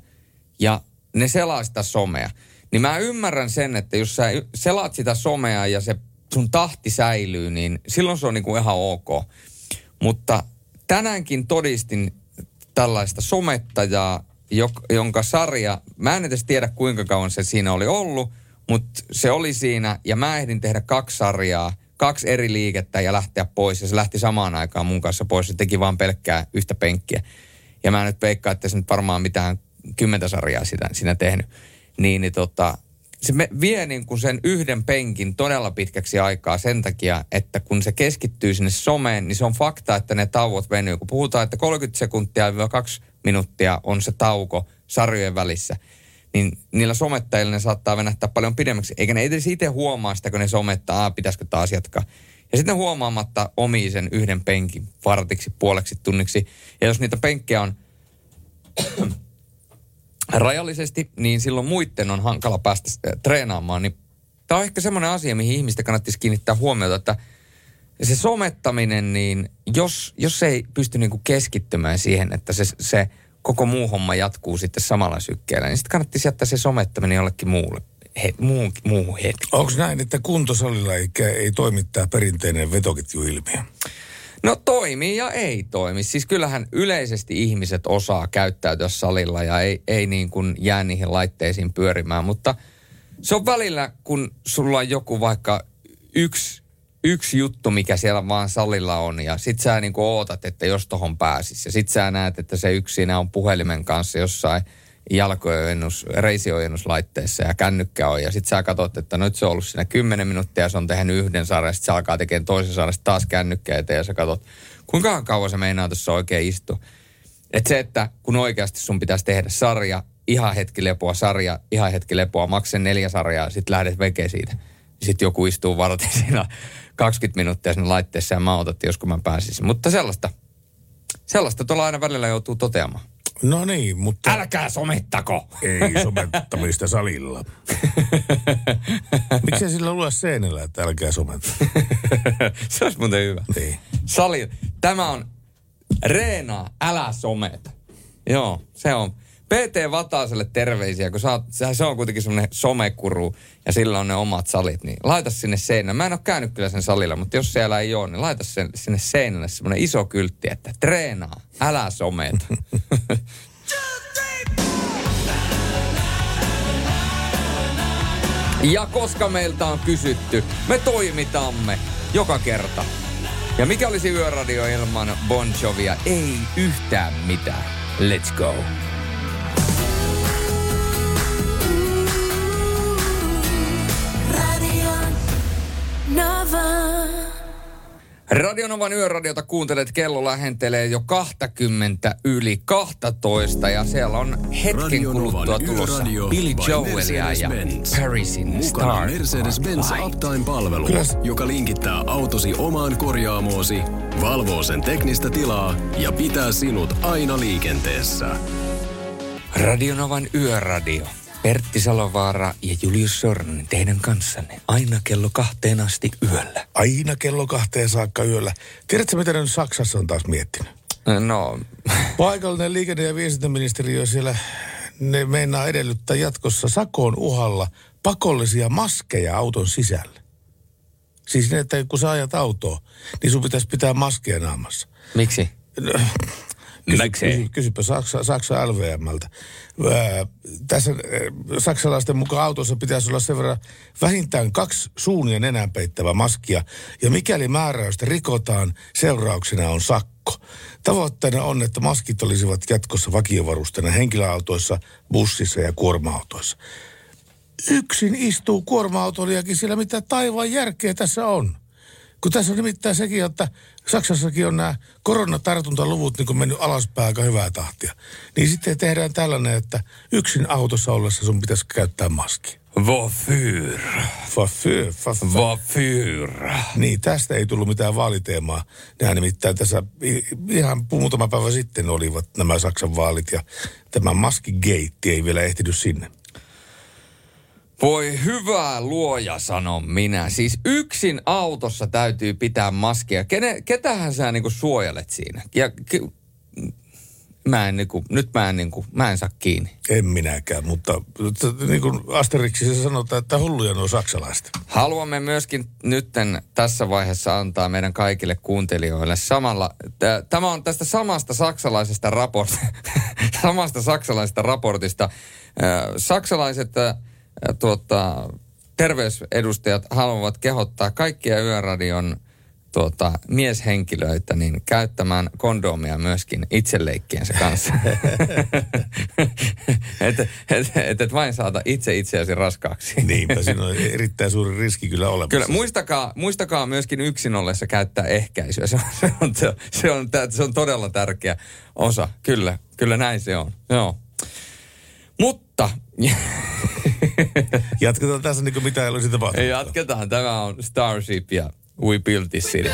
ja ne selaa sitä somea. Niin mä ymmärrän sen, että jos sä selaat sitä somea ja se sun tahti säilyy, niin silloin se on niinku ihan ok. Mutta tänäänkin todistin tällaista somettajaa, jonka sarja, mä en edes tiedä kuinka kauan se siinä oli ollut, mutta se oli siinä ja mä ehdin tehdä kaksi sarjaa, kaksi eri liikettä ja lähteä pois. Ja se lähti samaan aikaan mun kanssa pois. Se teki vaan pelkkää yhtä penkkiä ja mä nyt veikkaan, että se nyt varmaan mitään kymmentä sarjaa sitä, siinä tehnyt, niin, niin tota, se vie niin kuin sen yhden penkin todella pitkäksi aikaa sen takia, että kun se keskittyy sinne someen, niin se on fakta, että ne tauot venyy. Kun puhutaan, että 30 sekuntia 2 minuuttia on se tauko sarjojen välissä, niin niillä somettajilla ne saattaa venähtää paljon pidemmäksi. Eikä ne edes itse huomaa sitä, kun ne somettaa, pitäisikö taas jatkaa. Ja sitten huomaamatta omii sen yhden penkin vartiksi, puoleksi tunniksi. Ja jos niitä penkkejä on rajallisesti, niin silloin muiden on hankala päästä äh, treenaamaan. Niin tämä on ehkä semmoinen asia, mihin ihmistä kannattaisi kiinnittää huomiota, että se somettaminen, niin jos, jos ei pysty niinku keskittymään siihen, että se, se koko muu homma jatkuu sitten samalla sykkeellä, niin sitten kannattaisi jättää se somettaminen jollekin muulle he, muu, muu hetki. Onko näin, että kuntosalilla ei, ei toimi tämä perinteinen vetoketjuilmiö? No toimii ja ei toimi. Siis kyllähän yleisesti ihmiset osaa käyttäytyä salilla ja ei, ei niin kuin jää niihin laitteisiin pyörimään, mutta se on välillä, kun sulla on joku vaikka yksi, yksi juttu, mikä siellä vaan salilla on ja sit sä niin kuin ootat, että jos tohon pääsis ja sit sä näet, että se yksi siinä on puhelimen kanssa jossain – jalkoojennus, reisiojennuslaitteessa ja kännykkä on. Ja sitten sä katsot, että nyt se on ollut siinä 10 minuuttia se on tehnyt yhden sarjan, sitten se alkaa tekemään toisen sarjan, taas kännykkä eteen ja sä katsot, kuinka kauan se meinaa tuossa oikein istua. Että se, että kun oikeasti sun pitäisi tehdä sarja, ihan hetki lepoa, sarja, ihan hetki lepoa, maksen neljä sarjaa, sitten lähdet veke siitä. Sitten joku istuu varten siinä 20 minuuttia sinne laitteessa ja mä otat, jos kun mä pääsisin. Mutta sellaista, sellaista tuolla aina välillä joutuu toteamaan. No niin, mutta... Älkää somettako! Ei somettamista salilla. Miksi sillä lue seinällä, että älkää sometta? Se olisi muuten hyvä. Niin. Sali, tämä on Reena, älä someta. Joo, se on. PT Vataaselle terveisiä, kun oot, se on kuitenkin semmoinen somekuru ja sillä on ne omat salit, niin laita sinne seinään. Mä en ole käynyt kyllä sen salilla, mutta jos siellä ei ole, niin laita sen, sinne seinälle semmoinen iso kyltti, että treenaa, älä someta. ja koska meiltä on kysytty, me toimitamme joka kerta. Ja mikä olisi yöradio ilman Bon Jovia? Ei yhtään mitään. Let's go. Radionovan yöradiota kuuntelet, kello lähentelee jo 20 yli 12 ja siellä on hetken Radionovan kuluttua tulossa Yöradio Billy Joelia ja. Parisin Mukana Star. Mercedes-Benz Uptime-palvelu, Kyllä. joka linkittää autosi omaan korjaamoosi, valvoo sen teknistä tilaa ja pitää sinut aina liikenteessä. Radionovan yöradio. Pertti Salovaara ja Julius Sornen teidän kanssanne aina kello kahteen asti yöllä. Aina kello kahteen saakka yöllä. Tiedätkö, mitä ne nyt Saksassa on taas miettinyt? No, Paikallinen liikenne- ja viestintäministeriö siellä, ne meinaa edellyttää jatkossa sakon uhalla pakollisia maskeja auton sisällä. Siis niin, että kun sä ajat autoa, niin sun pitäisi pitää maskeja naamassa. miksi? Miksi? Kysy, kysypä Saksa, Saksa LVMltä. Ää, tässä saksalaisten mukaan autossa pitäisi olla sen verran vähintään kaksi suun ja nenän peittävä maskia. Ja mikäli määräystä rikotaan, seurauksena on sakko. Tavoitteena on, että maskit olisivat jatkossa vakiovarusteena henkilöautoissa, bussissa ja kuorma-autoissa. Yksin istuu kuorma-autolijakin siellä, mitä taivaan järkeä tässä on. Kun tässä on nimittäin sekin, että Saksassakin on nämä koronatartuntaluvut niin mennyt alaspäin aika hyvää tahtia. Niin sitten tehdään tällainen, että yksin autossa ollessa sun pitäisi käyttää maski. Wofür. Wofür. Wofür. Niin, tästä ei tullut mitään vaaliteemaa. Nämä nimittäin tässä ihan muutama päivä sitten olivat nämä Saksan vaalit ja tämä maskigate ei vielä ehtinyt sinne. Voi hyvää luoja, sanon minä. Siis yksin autossa täytyy pitää maskia. Kene, ketähän sä niinku suojelet siinä? Ja, ke, mä en niinku, nyt mä en, niinku, mä en saa kiinni. En minäkään, mutta niin kuin Asterixissa sanotaan, että hulluja nuo saksalaiset. Haluamme myöskin nytten tässä vaiheessa antaa meidän kaikille kuuntelijoille samalla, t- tämä on tästä samasta saksalaisesta raportista, samasta saksalaisesta raportista. Saksalaiset tuota, terveysedustajat haluavat kehottaa kaikkia yöradion tuota, mieshenkilöitä niin käyttämään kondomia myöskin itseleikkiensä kanssa. että et, et, et vain saata itse itseäsi raskaaksi. Niinpä, siinä on erittäin suuri riski kyllä olemassa. Kyllä, muistakaa, muistakaa myöskin yksin ollessa käyttää ehkäisyä. Se on, se on, se on, se on, se on todella tärkeä osa. Kyllä, kyllä näin se on. Joo. Mutta Jatketaan tässä niin kuin mitä ei olisi tapahtunut. jatketaan. Tämä on Starship ja We Built This City.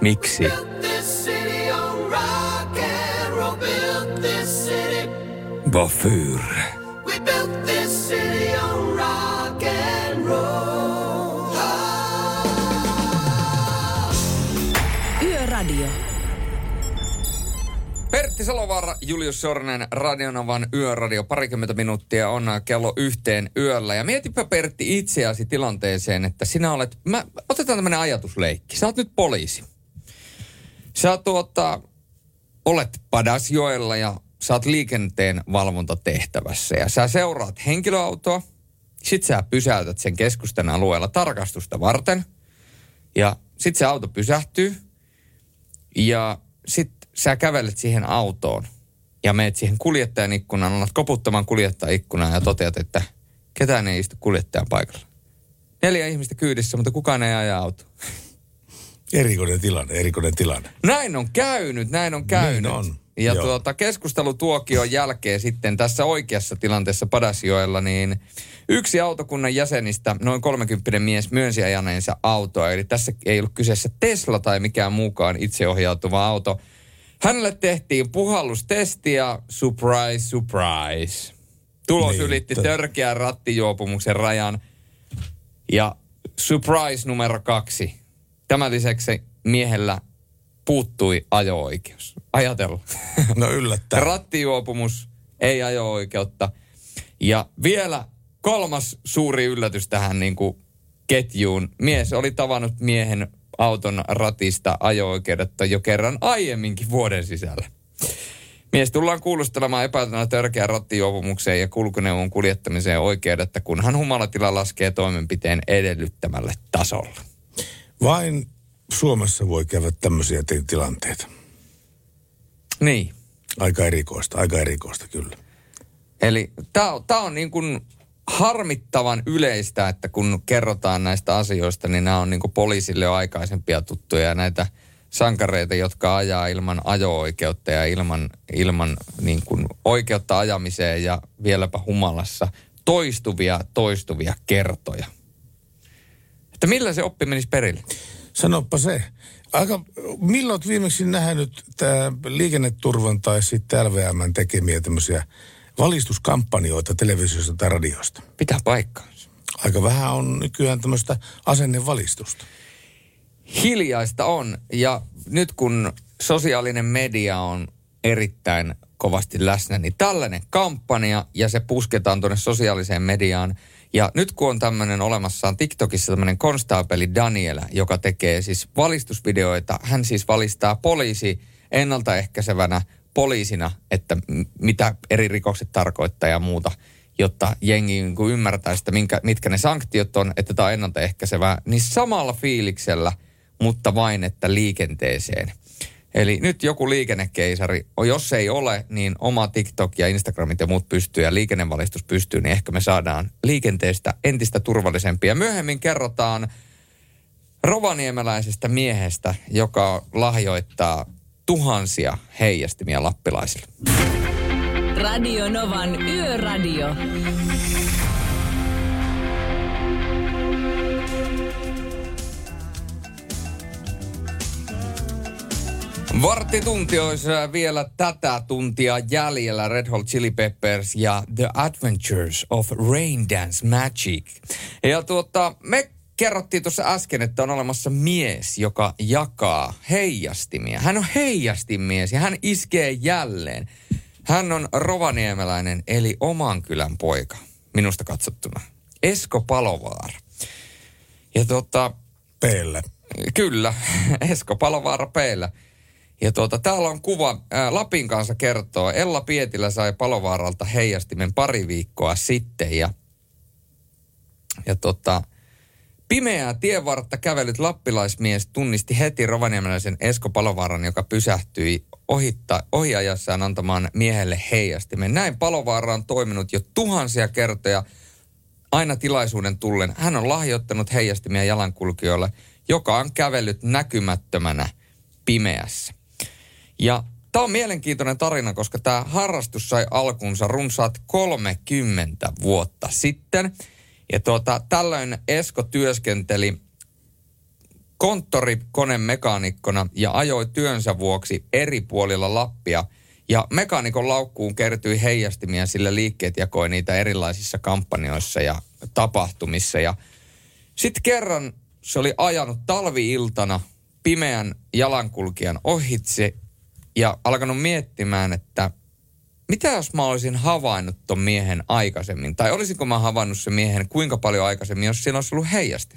Miksi? Wofür? Pertti Salovaara, Julius Sornen, Radionovan yöradio. Parikymmentä minuuttia on kello yhteen yöllä. Ja mietipä Pertti itseäsi tilanteeseen, että sinä olet, mä, otetaan tämmöinen ajatusleikki. Sä oot nyt poliisi. Sä tuota, olet Padasjoella ja sä oot liikenteen valvontatehtävässä. Ja sä seuraat henkilöautoa. Sit sä pysäytät sen keskusten alueella tarkastusta varten. Ja sit se auto pysähtyy. Ja sit sä kävelet siihen autoon ja meet siihen kuljettajan ikkunaan, annat koputtamaan kuljettajan ikkunaan ja toteat, että ketään ei istu kuljettajan paikalla. Neljä ihmistä kyydissä, mutta kukaan ei aja auto. Erikoinen tilanne, erikoinen tilanne. Näin on käynyt, näin on käynyt. Niin on, Ja joo. tuota, keskustelutuokion jälkeen sitten tässä oikeassa tilanteessa Padasjoella, niin yksi autokunnan jäsenistä, noin 30 mies, myönsi ajaneensa autoa. Eli tässä ei ollut kyseessä Tesla tai mikään muukaan itseohjautuva auto. Hänelle tehtiin puhallustesti ja surprise, surprise. Tulos Niin, ylitti t- törkeän rattijuopumuksen rajan. Ja surprise numero kaksi. Tämän lisäksi miehellä puuttui ajo-oikeus. Ajatella. No yllättäen. Rattijuopumus, ei ajo-oikeutta. Ja vielä kolmas suuri yllätys tähän niin kuin ketjuun. Mies oli tavannut miehen auton ratista ajo-oikeudetta jo kerran aiemminkin vuoden sisällä. Mies tullaan kuulustelemaan epäiltynä törkeään rattijuopumukseen ja kulkuneuvon kuljettamiseen oikeudetta, kunhan humalatila laskee toimenpiteen edellyttämälle tasolle. Vain Suomessa voi käydä tämmöisiä ti- tilanteita. Niin. Aika erikoista, aika erikoista kyllä. Eli tämä on niin kuin harmittavan yleistä, että kun kerrotaan näistä asioista, niin nämä on niin poliisille jo aikaisempia tuttuja ja näitä sankareita, jotka ajaa ilman ajo-oikeutta ja ilman, ilman niin kuin oikeutta ajamiseen ja vieläpä humalassa toistuvia, toistuvia kertoja. Että millä se oppi menisi perille? Sanoppa se. Aika, milloin olet viimeksi nähnyt tämä liikenneturvan tai sitten LVM tekemiä tämmöisiä valistuskampanjoita televisiosta tai radiosta? Pitää paikkaansa. Aika vähän on nykyään tämmöistä asennevalistusta. Hiljaista on ja nyt kun sosiaalinen media on erittäin kovasti läsnä, niin tällainen kampanja ja se pusketaan tuonne sosiaaliseen mediaan. Ja nyt kun on tämmöinen olemassaan TikTokissa tämmöinen konstaapeli Daniela, joka tekee siis valistusvideoita, hän siis valistaa poliisi ennaltaehkäisevänä poliisina, että mitä eri rikokset tarkoittaa ja muuta, jotta jengi niin ymmärtää sitä, minkä, mitkä ne sanktiot on, että tämä on ennaltaehkäisevää, niin samalla fiiliksellä, mutta vain, että liikenteeseen. Eli nyt joku liikennekeisari, jos ei ole, niin oma TikTok ja Instagramit ja muut pystyy ja liikennevalistus pystyy, niin ehkä me saadaan liikenteestä entistä turvallisempia. Myöhemmin kerrotaan rovaniemeläisestä miehestä, joka lahjoittaa tuhansia heijastimia lappilaisille. Radio Novan Yöradio. Varttitunti olisi vielä tätä tuntia jäljellä Red Hot Chili Peppers ja The Adventures of Rain Dance Magic. Ja tuota, me kerrottiin tuossa äsken, että on olemassa mies, joka jakaa heijastimia. Hän on heijastimies ja hän iskee jälleen. Hän on rovaniemeläinen eli oman kylän poika, minusta katsottuna. Esko Palovaara. Ja tota... Peellä. Kyllä, Esko Palovaara Peellä. Ja tuota, täällä on kuva, ää, Lapin kanssa kertoo, Ella Pietilä sai Palovaaralta heijastimen pari viikkoa sitten ja, ja tota, pimeää tienvartta kävellyt lappilaismies tunnisti heti rovaniemeläisen Esko Palovaaran, joka pysähtyi ohitta, ohiajassaan antamaan miehelle heijastimen. Näin Palovaara on toiminut jo tuhansia kertoja aina tilaisuuden tullen. Hän on lahjoittanut heijastimia jalankulkijoille, joka on kävellyt näkymättömänä pimeässä. Ja tämä on mielenkiintoinen tarina, koska tämä harrastus sai alkunsa runsaat 30 vuotta sitten. Ja tuota, tällöin Esko työskenteli konttorikonemekaanikkona ja ajoi työnsä vuoksi eri puolilla Lappia. Ja mekaanikon laukkuun kertyi heijastimia, sillä liikkeet jakoi niitä erilaisissa kampanjoissa ja tapahtumissa. Ja sitten kerran se oli ajanut talviiltana pimeän jalankulkijan ohitse ja alkanut miettimään, että mitä jos mä olisin havainnut ton miehen aikaisemmin? Tai olisinko mä havainnut sen miehen kuinka paljon aikaisemmin, jos siinä olisi ollut heijasti?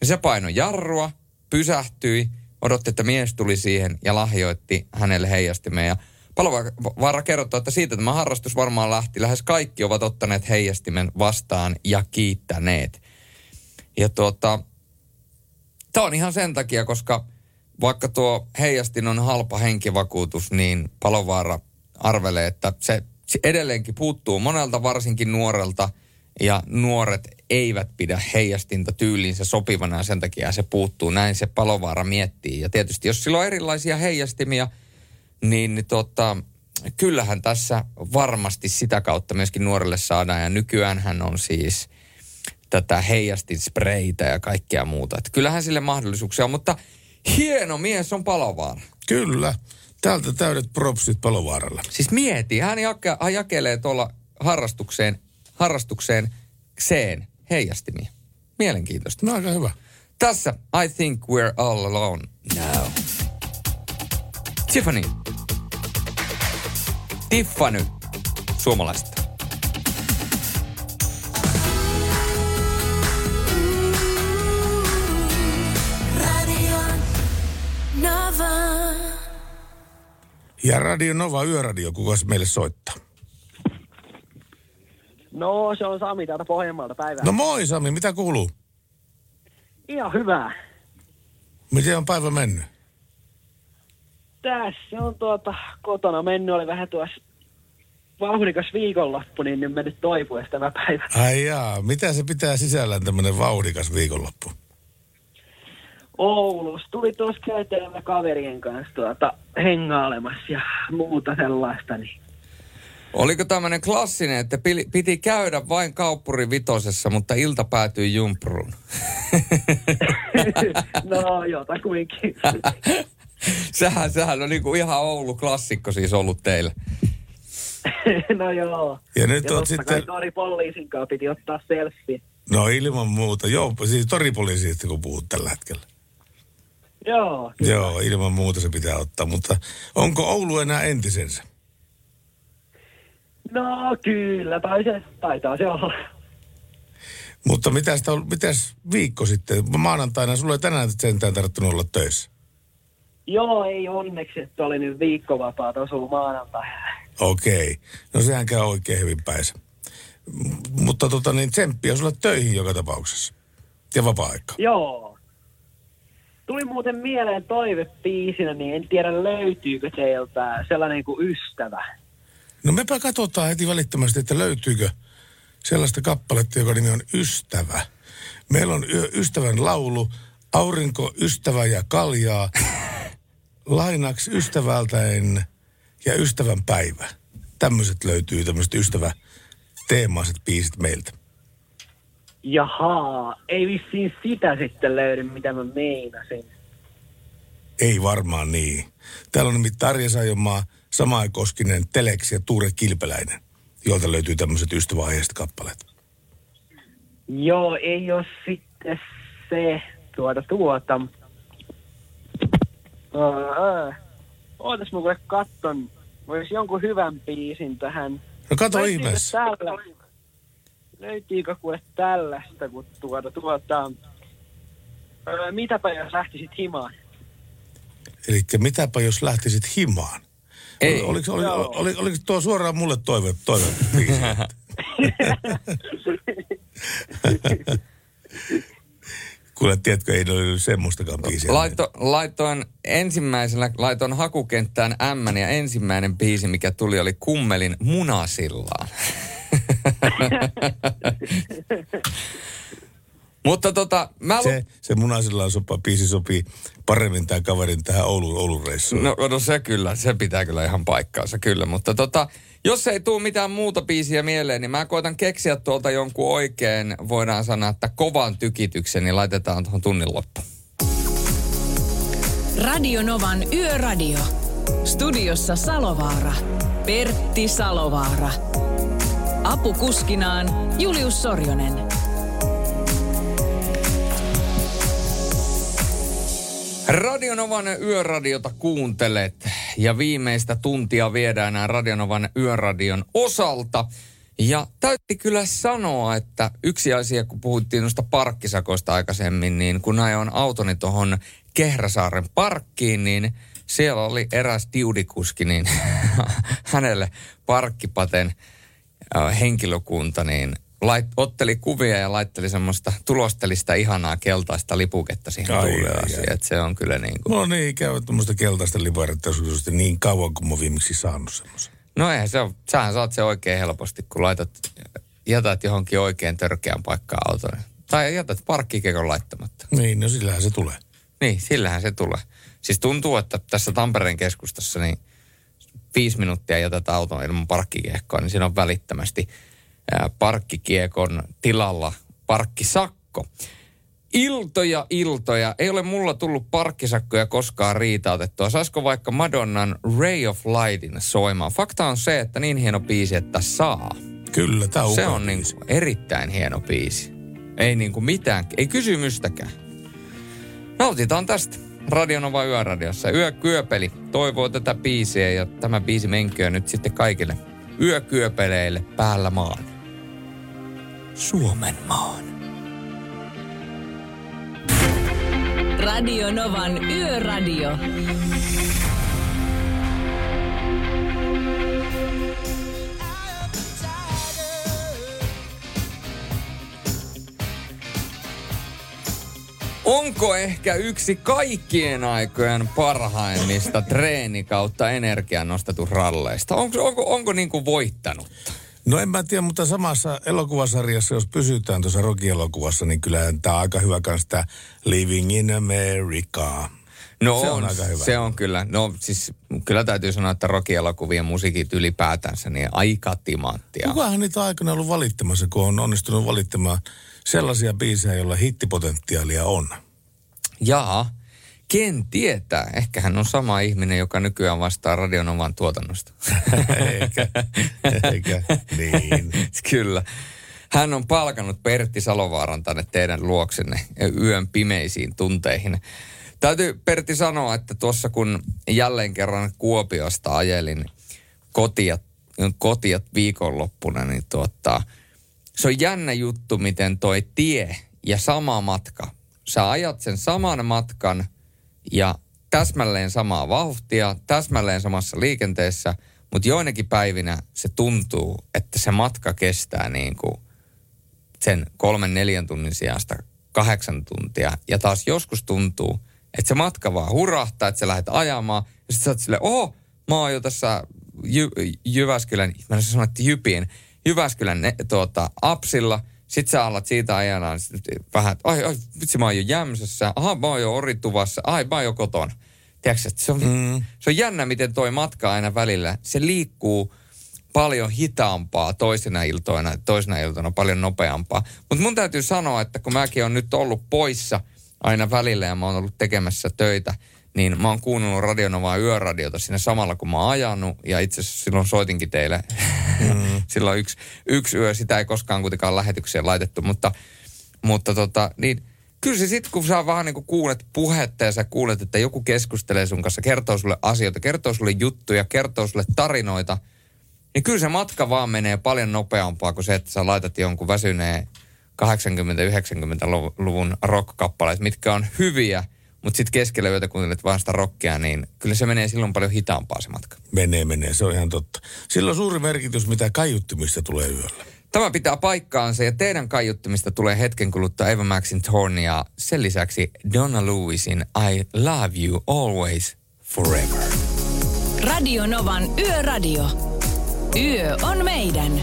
Ja se painoi jarrua, pysähtyi, odotti, että mies tuli siihen ja lahjoitti hänelle heijastimeen. Ja Palovaara kertoo, että siitä tämä harrastus varmaan lähti. Lähes kaikki ovat ottaneet heijastimen vastaan ja kiittäneet. Ja tuota, tämä on ihan sen takia, koska vaikka tuo heijastin on halpa henkivakuutus, niin Palovaara arvelee, että se edelleenkin puuttuu monelta, varsinkin nuorelta, ja nuoret eivät pidä heijastinta tyyliinsä sopivana ja sen takia se puuttuu. Näin se palovaara miettii. Ja tietysti jos sillä on erilaisia heijastimia, niin, niin tota, kyllähän tässä varmasti sitä kautta myöskin nuorelle saadaan. Ja nykyään hän on siis tätä heijastinspreitä ja kaikkea muuta. Että kyllähän sille mahdollisuuksia on, mutta hieno mies on palovaara. Kyllä. Täältä täydet propsit Palovaaralle. Siis mieti, hän, jake, hän jakelee tuolla harrastukseen, harrastukseen seen heijastimia. Mielenkiintoista. No aika hyvä. Tässä I think we're all alone now. Tiffany. Tiffany. Suomalaista. Ja Radio Nova Yöradio, kuka meille soittaa? No, se on Sami täältä Pohjanmaalta päivää. No moi Sami, mitä kuuluu? Ihan hyvä. Miten on päivä mennyt? Tässä on tuota, kotona mennyt, oli vähän tuossa vauhdikas viikonloppu, niin nyt mennyt toipuessa tämä päivä. Ai jaa, mitä se pitää sisällään tämmöinen vauhdikas viikonloppu? Oulussa. Tuli tuossa käytävällä kaverien kanssa tuota, hengailemassa ja muuta sellaista. Niin. Oliko tämmöinen klassinen, että piti käydä vain kauppuri vitosessa, mutta ilta päätyi jumpruun? no, jotakuinkin. sehän, sehän on niinku ihan Oulu-klassikko siis ollut teillä. no joo. Ja nyt ja oot sitten- Tori poliisin kanssa piti ottaa selfie. No ilman muuta. Joo, siis toripoliisista kun puhut tällä hetkellä. Joo. Joo, ilman muuta se pitää ottaa. Mutta onko Oulu enää entisensä? No kyllä, tai se, taitaa se olla. Mutta mitäs, mitäs viikko sitten? Maanantaina sulla ei tänään sentään tarvittanut olla töissä. Joo, ei onneksi, että oli nyt viikkovapaat osuu maanantai. Okei. No sehän käy oikein hyvin päinsä. M- Mutta tota niin, tsemppiä sulle töihin joka tapauksessa. Ja vapaa-aika. Joo. Tuli muuten mieleen toivepiisinä, niin en tiedä löytyykö teiltä sellainen kuin ystävä. No mepä katsotaan heti välittömästi, että löytyykö sellaista kappaletta, joka nimi on Ystävä. Meillä on Ystävän laulu, Aurinko, Ystävä ja kaljaa, Lainaksi ystävältäen ja Ystävän päivä. Tämmöiset löytyy, tämmöiset ystävä teemaiset biisit meiltä. Jahaa, ei vissiin sitä sitten löydy, mitä mä meinasin. Ei varmaan niin. Täällä on nimittäin Arja Sajomaa, Samai Koskinen, Telex ja Tuure Kilpeläinen, joilta löytyy tämmöiset ystäväaiheiset kappaleet. Joo, ei ole sitten se tuota tuota. Ootas mä kuule katton, vois jonkun hyvän biisin tähän. No kato ihmeessä. Tällä, löytyykö kuule tällaista, kun tuota tuota... Ää, mitäpä jos lähtisit himaan? Eli mitäpä jos lähtisit himaan? Ei. Ol, oliko, oli, Joo. oli, oliko tuo suoraan mulle toive, toive biisi? Kuule, tiedätkö, ei ole semmoistakaan biisiä. Laito, laitoin ensimmäisellä, laitoin hakukenttään M ja ensimmäinen biisi, mikä tuli, oli Kummelin Munasillaan. Mutta tota, mä lu- Se, se munaisilla sopa biisi sopii paremmin tämän kaverin tähän Oulun, Oulun reissuun. No, no se kyllä, se pitää kyllä ihan paikkaansa kyllä, mutta tota, jos ei tule mitään muuta biisiä mieleen, niin mä koitan keksiä tuolta jonkun oikein, voidaan sanoa, että kovan tykityksen, niin laitetaan tuohon tunnin loppuun. Radio Novan Yöradio. Studiossa Salovaara. Pertti Salovaara. Apukuskinaan Julius Sorjonen. Radionovan yöradiota kuuntelet ja viimeistä tuntia viedään nämä Radionovan yöradion osalta. Ja täytti kyllä sanoa, että yksi asia, kun puhuttiin noista parkkisakoista aikaisemmin, niin kun ajoin autoni tuohon Kehräsaaren parkkiin, niin siellä oli eräs diudikuski, niin hänelle parkkipaten henkilökunta, niin lait, otteli kuvia ja laitteli semmoista, tulosteli sitä ihanaa keltaista lipuketta siihen ai. Että se on kyllä niin kuin... On niin ikävä tuommoista keltaista liparetta niin kauan, kun mä oon viimeksi saanut semmoisen. No eihän se ole, sähän saat se oikein helposti, kun laitat, jätät johonkin oikein törkeän paikkaan auton. Tai jätät parkkikekon laittamatta. Niin, no sillähän se tulee. Niin, sillähän se tulee. Siis tuntuu, että tässä Tampereen keskustassa niin viisi minuuttia jätät auton ilman parkkikehkoa, niin siinä on välittömästi parkkikiekon tilalla parkkisakko. Iltoja, iltoja. Ei ole mulla tullut parkkisakkoja koskaan riitautettua. Saisiko vaikka Madonnan Ray of Lightin soimaan? Fakta on se, että niin hieno biisi, että saa. Kyllä, tää on Se on niin kuin erittäin hieno biisi. Ei niin kuin mitään, ei kysymystäkään. Nautitaan tästä. Radionova Yöradiossa. Yökyöpeli toivoo tätä biisiä ja tämä biisi menköön nyt sitten kaikille yökyöpeleille päällä maan. Suomen maan. Radio Novan Yöradio. Onko ehkä yksi kaikkien aikojen parhaimmista treeni kautta energian nostetun ralleista? Onko, onko, onko niin kuin voittanut? No en mä tiedä, mutta samassa elokuvasarjassa, jos pysytään tuossa Rocky-elokuvassa, niin kyllähän tämä on aika hyvä kanssa tämä Living in America. No Se on aika hyvä. Se on kyllä. No siis kyllä täytyy sanoa, että Rocky-elokuvien musiikit ylipäätänsä niin aika timanttia. Kukahan niitä on aikana ollut valittamassa, kun on onnistunut valittamaan sellaisia biisejä, joilla hittipotentiaalia on? Jaa, ken tietää. Ehkä hän on sama ihminen, joka nykyään vastaa Radionovan tuotannosta. eikä, eikä, niin. Kyllä. Hän on palkannut Pertti Salovaaran tänne teidän luoksenne yön pimeisiin tunteihin. Täytyy Pertti sanoa, että tuossa kun jälleen kerran Kuopiosta ajelin kotia, kotia viikonloppuna, niin tuota, se on jännä juttu, miten toi tie ja sama matka. Sä ajat sen saman matkan ja täsmälleen samaa vauhtia, täsmälleen samassa liikenteessä, mutta joinakin päivinä se tuntuu, että se matka kestää niin kuin sen kolmen neljän tunnin sijasta kahdeksan tuntia. Ja taas joskus tuntuu, että se matka vaan hurahtaa, että sä lähdet ajamaan. Ja sitten sä oot silleen, oho, mä oon jo tässä Jy- Jyväskylän, mä en sano, että Jypin, Jyväskylän ne, tuota, apsilla. Sitten sä alat siitä ajanaan sit vähän, että ai, ai, vitsi mä oon jo Jämsässä, aha, mä oon jo Orituvassa, ai, mä oon jo kotona. Tiedätkö, se on, mm. se on jännä, miten toi matka aina välillä, se liikkuu paljon hitaampaa toisena iltoina, toisena iltona paljon nopeampaa. Mutta mun täytyy sanoa, että kun mäkin on nyt ollut poissa aina välillä ja mä oon ollut tekemässä töitä, niin mä oon kuunnellut Radionovaa yöradiota siinä samalla, kun mä oon ajanut. Ja itse asiassa silloin soitinkin teille. Mm. silloin yksi, yksi yö, sitä ei koskaan kuitenkaan lähetykseen laitettu. Mutta, mutta tota, niin kyllä se sitten, kun sä vähän niin kuulet puhetta ja sä kuulet, että joku keskustelee sun kanssa, kertoo sulle asioita, kertoo sulle juttuja, kertoo sulle tarinoita, niin kyllä se matka vaan menee paljon nopeampaa kuin se, että sä laitat jonkun väsyneen 80-90-luvun rock-kappaleet, mitkä on hyviä, mutta sitten keskellä yötä kuuntelet vaan sitä rockia, niin kyllä se menee silloin paljon hitaampaa se matka. Menee, menee, se on ihan totta. Sillä on suuri merkitys, mitä kaiuttimista tulee yöllä. Tämä pitää paikkaansa ja teidän kaiuttimista tulee hetken kuluttua Eva Maxin Torn ja sen lisäksi Donna Lewisin I Love You Always Forever. Radio Novan Yöradio. Yö on meidän.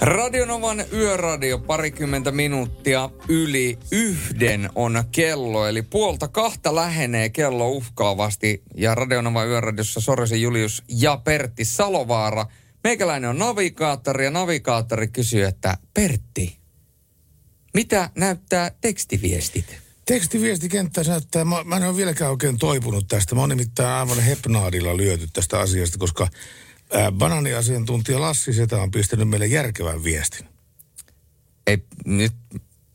Radionovan yöradio parikymmentä minuuttia yli yhden on kello, eli puolta kahta lähenee kello uhkaavasti. Ja Radionovan yöradiossa Sorisen Julius ja Pertti Salovaara. Meikäläinen on navigaattori ja navigaattori kysyy, että Pertti, mitä näyttää tekstiviestit? Tekstiviestikenttä näyttää, mä, mä en ole vieläkään oikein toipunut tästä. Mä oon nimittäin aivan hepnaadilla lyöty tästä asiasta, koska ää, bananiasiantuntija Lassi Setä on pistänyt meille järkevän viestin. Ei, nyt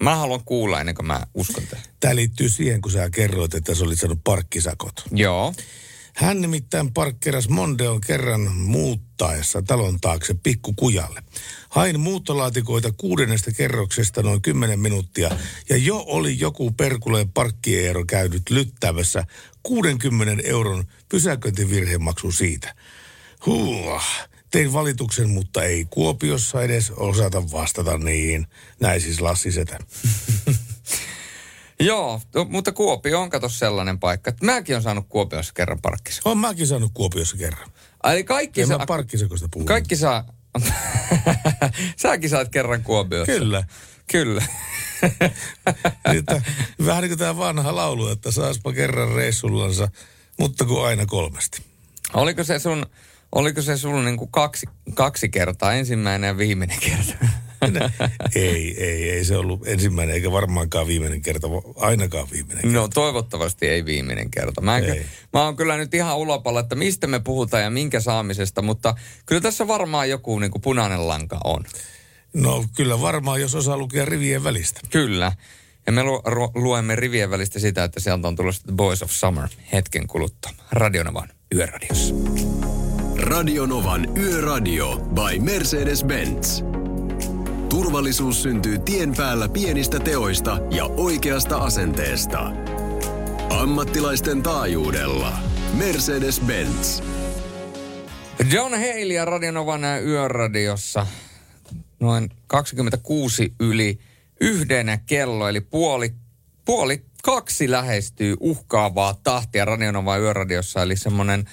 mä haluan kuulla ennen kuin mä uskon tähän. Tämä liittyy siihen, kun sä kerroit, että sä olit saanut parkkisakot. Joo. Hän nimittäin parkkeras Mondeon kerran muuttaessa talon taakse pikkukujalle. Hain muuttolaatikoita kuudennesta kerroksesta noin 10 minuuttia ja jo oli joku perkuleen parkkieero käynyt lyttäämässä 60 euron pysäköintivirhemaksu siitä. Huh, tein valituksen, mutta ei Kuopiossa edes osata vastata niihin. Näin siis Lassi Setä. Joo, no, mutta Kuopio on kato sellainen paikka, että mäkin on saanut Kuopiossa kerran parkkisa. Olen mäkin saanut Kuopiossa kerran. Eli kaikki En saa... mä parkkisakosta puhu. Kaikki saa... Säkin saat kerran Kuopiossa. Kyllä. Kyllä. Niin, että, vähän niin kuin tämä vanha laulu, että saaspa kerran reissullansa, mutta kun aina kolmesti. Oliko se sun, oliko se sun niin kuin kaksi, kaksi kertaa, ensimmäinen ja viimeinen kerta? ei, ei, ei se ollut ensimmäinen eikä varmaankaan viimeinen kerta, ainakaan viimeinen kerta. No toivottavasti ei viimeinen kerta. Mä, en, Ei. mä oon kyllä nyt ihan ulopalla, että mistä me puhutaan ja minkä saamisesta, mutta kyllä tässä varmaan joku niin kuin punainen lanka on. No kyllä varmaan, jos osaa lukea rivien välistä. Kyllä. Ja me lu- ru- luemme rivien välistä sitä, että sieltä on tulossa The Boys of Summer hetken kuluttua. Radionavan yöradiossa. Radionovan Yöradio by Mercedes-Benz. Turvallisuus syntyy tien päällä pienistä teoista ja oikeasta asenteesta. Ammattilaisten taajuudella. Mercedes-Benz. John Haley ja Radionovan yöradiossa noin 26 yli yhden kello, eli puoli, puoli kaksi lähestyy uhkaavaa tahtia Radionovan yöradiossa, eli semmoinen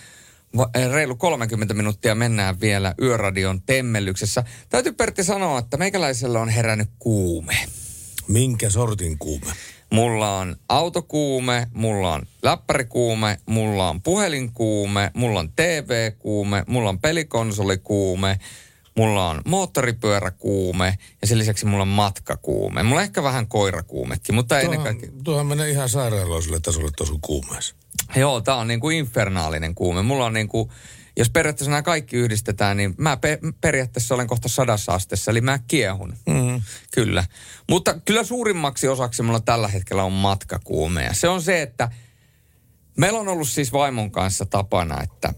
reilu 30 minuuttia mennään vielä yöradion temmellyksessä. Täytyy Pertti sanoa, että meikäläisellä on herännyt kuume. Minkä sortin kuume? Mulla on autokuume, mulla on läppärikuume, mulla on puhelinkuume, mulla on TV-kuume, mulla on pelikonsolikuume, mulla on moottoripyöräkuume ja sen lisäksi mulla on matkakuume. Mulla on ehkä vähän koirakuumekin, mutta ennen Tuohan, kaikkea... tuohan menee ihan sairaaloiselle tasolle tuossa kuumeessa. Joo, tää on niinku infernaalinen kuume. Mulla on niinku, jos periaatteessa nämä kaikki yhdistetään, niin mä pe- periaatteessa olen kohta sadassa asteessa, eli mä kiehun. Mm. Kyllä. Mutta kyllä suurimmaksi osaksi mulla tällä hetkellä on matkakuume. Ja se on se, että meillä on ollut siis vaimon kanssa tapana, että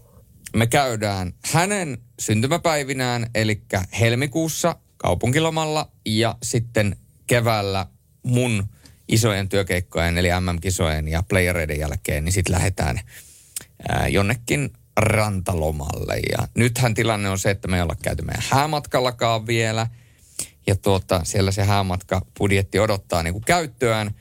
me käydään hänen syntymäpäivinään, eli helmikuussa kaupunkilomalla ja sitten keväällä mun isojen työkeikkojen, eli MM-kisojen ja playereiden jälkeen, niin sitten lähdetään ää, jonnekin rantalomalle. Ja nythän tilanne on se, että me ei olla käyty meidän häämatkallakaan vielä. Ja tuota, siellä se häämatkabudjetti odottaa niin kuin käyttöään.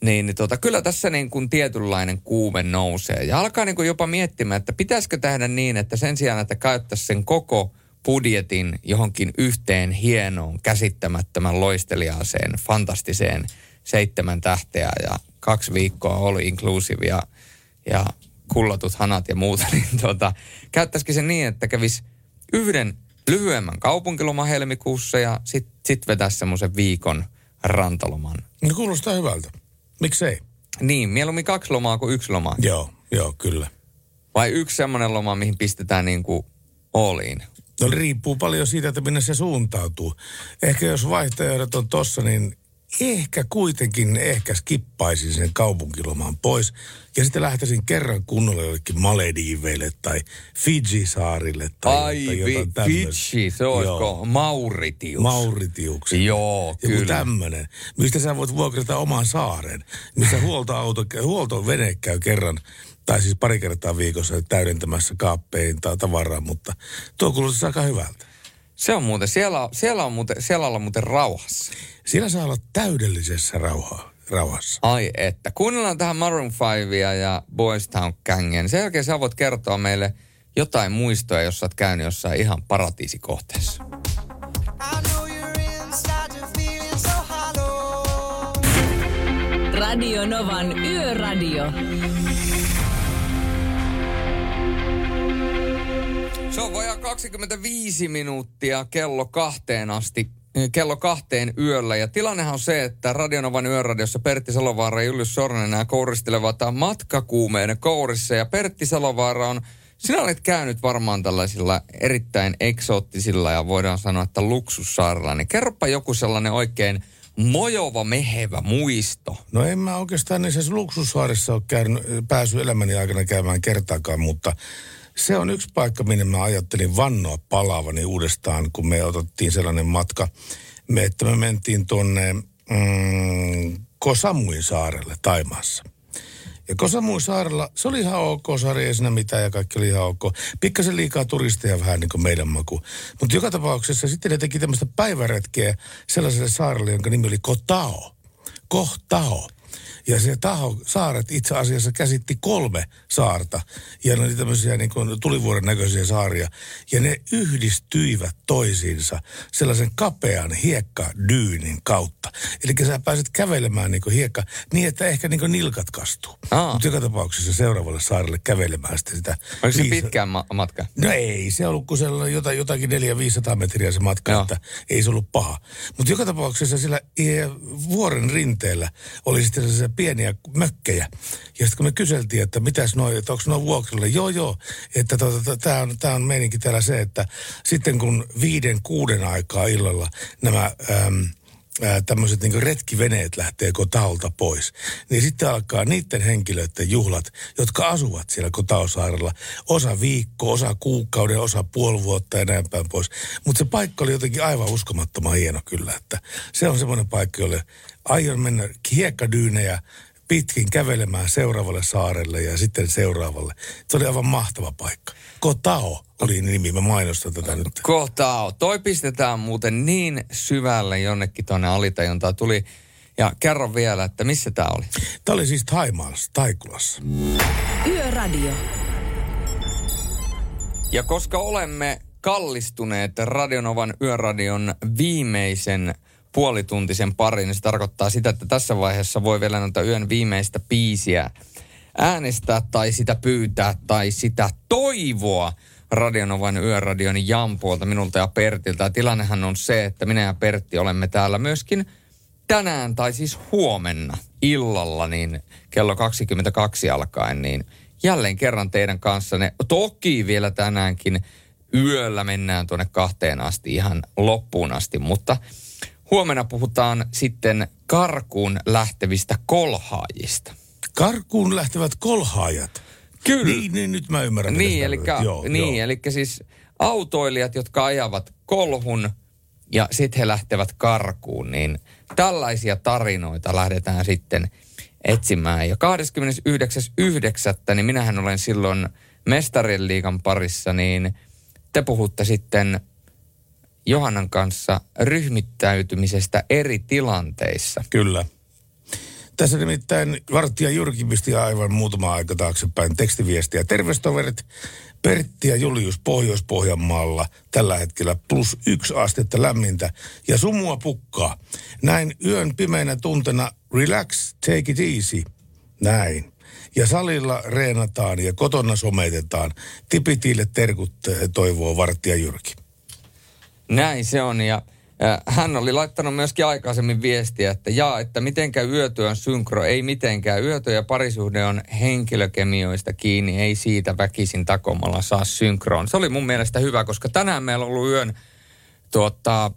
Niin, niin tuota, kyllä tässä niin kuin tietynlainen kuume nousee. Ja alkaa niin kuin jopa miettimään, että pitäisikö tehdä niin, että sen sijaan, että käyttäisi sen koko budjetin johonkin yhteen hienoon, käsittämättömän loisteliaaseen, fantastiseen seitsemän tähteä ja kaksi viikkoa all inclusive ja, ja kullatut hanat ja muuta, niin tuota, käyttäisikö se niin, että kävisi yhden lyhyemmän kaupunkiloman helmikuussa ja sitten sit vetäisi semmoisen viikon rantaloman. No kuulostaa hyvältä. Miksei? Niin, mieluummin kaksi lomaa kuin yksi loma. Joo, joo, kyllä. Vai yksi semmoinen loma, mihin pistetään niin kuin olliin. No riippuu paljon siitä, että minne se suuntautuu. Ehkä jos vaihtoehdot on tossa, niin ehkä kuitenkin ehkä skippaisin sen kaupunkiloman pois. Ja sitten lähtisin kerran kunnolla jollekin Malediiveille tai Fiji-saarille tai, Ai, tai jotain tämmöistä. Fitchi, se olisiko Mauritius? Mauritiuksen. Joo, Joku kyllä. tämmöinen, mistä sä voit vuokrata oman saaren, missä huoltoauto, huoltovene käy kerran, tai siis pari kertaa viikossa täydentämässä kaappein tai tavaraa, mutta tuo kuulostaa aika hyvältä. Se on muuten, siellä, siellä, on muuten, siellä ollaan muuten rauhassa. Siellä saa olla täydellisessä rauhaa, rauhassa. Ai että. Kuunnellaan tähän Maroon 5 ja Boys Town Gangen. Sen jälkeen sä voit kertoa meille jotain muistoja, jos sä oot käynyt jossain ihan paratiisikohteessa. Radio Novan Yöradio. Se on vajaa 25 minuuttia kello kahteen asti eh, kello kahteen yöllä. Ja tilannehan on se, että Radionovan yöradiossa Pertti Salovaara ja Julius Sornen nämä kouristelevat matkakuumeiden kourissa. Ja Pertti Salovaara on, sinä olet käynyt varmaan tällaisilla erittäin eksoottisilla ja voidaan sanoa, että luksussaarilla. Niin kerropa joku sellainen oikein mojova, mehevä muisto. No en mä oikeastaan niissä luksussaarissa ole käynyt, päässyt elämäni aikana käymään kertaakaan, mutta se on yksi paikka, minne mä ajattelin vannoa palaavani uudestaan, kun me otettiin sellainen matka, me, että me mentiin tuonne mm, Kosamuin saarelle Taimaassa. Ja Kosamuin saarella, se oli ihan ok saari, ei siinä mitään ja kaikki oli ihan ok. Pikkasen liikaa turisteja vähän niin kuin meidän maku. Mutta joka tapauksessa sitten ne teki tämmöistä päiväretkeä sellaiselle saarelle, jonka nimi oli Kotao. Kohtao. Ja se taho, saaret itse asiassa käsitti kolme saarta. Ja ne oli tämmöisiä niin kuin tulivuoren näköisiä saaria. Ja ne yhdistyivät toisiinsa sellaisen kapean hiekkadyynin kautta. Eli sä pääset kävelemään niin kuin hiekka niin, että ehkä niin kuin nilkat kastuu. Mutta joka tapauksessa seuraavalle saarelle kävelemään sitten sitä. Oliko se viisa- pitkään ma- matka? No ei, se ollut kuin sellainen jota, jotakin 400-500 metriä se matka, Joo. että ei se ollut paha. Mutta joka tapauksessa sillä eh, vuoren rinteellä oli sitten sellaisia pieniä mökkejä. Ja sitten kun me kyseltiin, että mitäs noi, että onko nuo vuokralla, joo joo, että tota, tämä on, tää on meininki täällä se, että sitten kun viiden, kuuden aikaa illalla nämä... Äm, tämmöiset niin retkiveneet lähtee kotaolta pois, niin sitten alkaa niiden henkilöiden juhlat, jotka asuvat siellä kotaosaarella. Osa viikko, osa kuukauden, osa puoli vuotta ja näin päin pois. Mutta se paikka oli jotenkin aivan uskomattoman hieno kyllä, että se on semmoinen paikka, jolle aion mennä hiekkadyynejä pitkin kävelemään seuraavalle saarelle ja sitten seuraavalle. Se oli aivan mahtava paikka. Kotao oli nimi, mä mainostan tätä nyt. Kotao. Toi pistetään muuten niin syvälle jonnekin tuonne alitajuntaan tuli. Ja kerro vielä, että missä tämä oli? Tämä oli siis Taimaassa, Taikulassa. Yöradio. Ja koska olemme kallistuneet Radionovan yöradion viimeisen puolituntisen parin, niin se tarkoittaa sitä, että tässä vaiheessa voi vielä noita yön viimeistä biisiä äänestää tai sitä pyytää tai sitä toivoa Radionovan yöradion Jampuolta, minulta ja Pertiltä. Ja tilannehan on se, että minä ja Pertti olemme täällä myöskin tänään tai siis huomenna illalla, niin kello 22 alkaen, niin jälleen kerran teidän kanssanne. Toki vielä tänäänkin yöllä mennään tuonne kahteen asti ihan loppuun asti, mutta huomenna puhutaan sitten karkuun lähtevistä kolhaajista. Karkuun lähtevät kolhaajat? Kyllä. Niin, niin nyt mä ymmärrän. Niin, eli. Joo, niin joo. eli siis autoilijat, jotka ajavat kolhun ja sitten he lähtevät karkuun, niin tällaisia tarinoita lähdetään sitten etsimään. Ja 29.9. niin minähän olen silloin mestarien liigan parissa, niin te puhutte sitten Johannan kanssa ryhmittäytymisestä eri tilanteissa. Kyllä. Tässä nimittäin Vartija Jyrki pisti aivan muutama aika taaksepäin tekstiviestiä. Terveistoverit Pertti ja Julius Pohjois-Pohjanmaalla tällä hetkellä plus yksi astetta lämmintä ja sumua pukkaa. Näin yön pimeinä tuntena relax, take it easy. Näin. Ja salilla reenataan ja kotona sometetaan. Tipitiille terkut eh, toivoo Vartija Jyrki. Näin se on ja hän oli laittanut myöskin aikaisemmin viestiä, että jaa, että mitenkään yötyön synkro, ei mitenkään. Yötyö ja parisuhde on henkilökemioista kiinni, ei siitä väkisin takomalla saa synkroon. Se oli mun mielestä hyvä, koska tänään meillä on ollut yön tuota,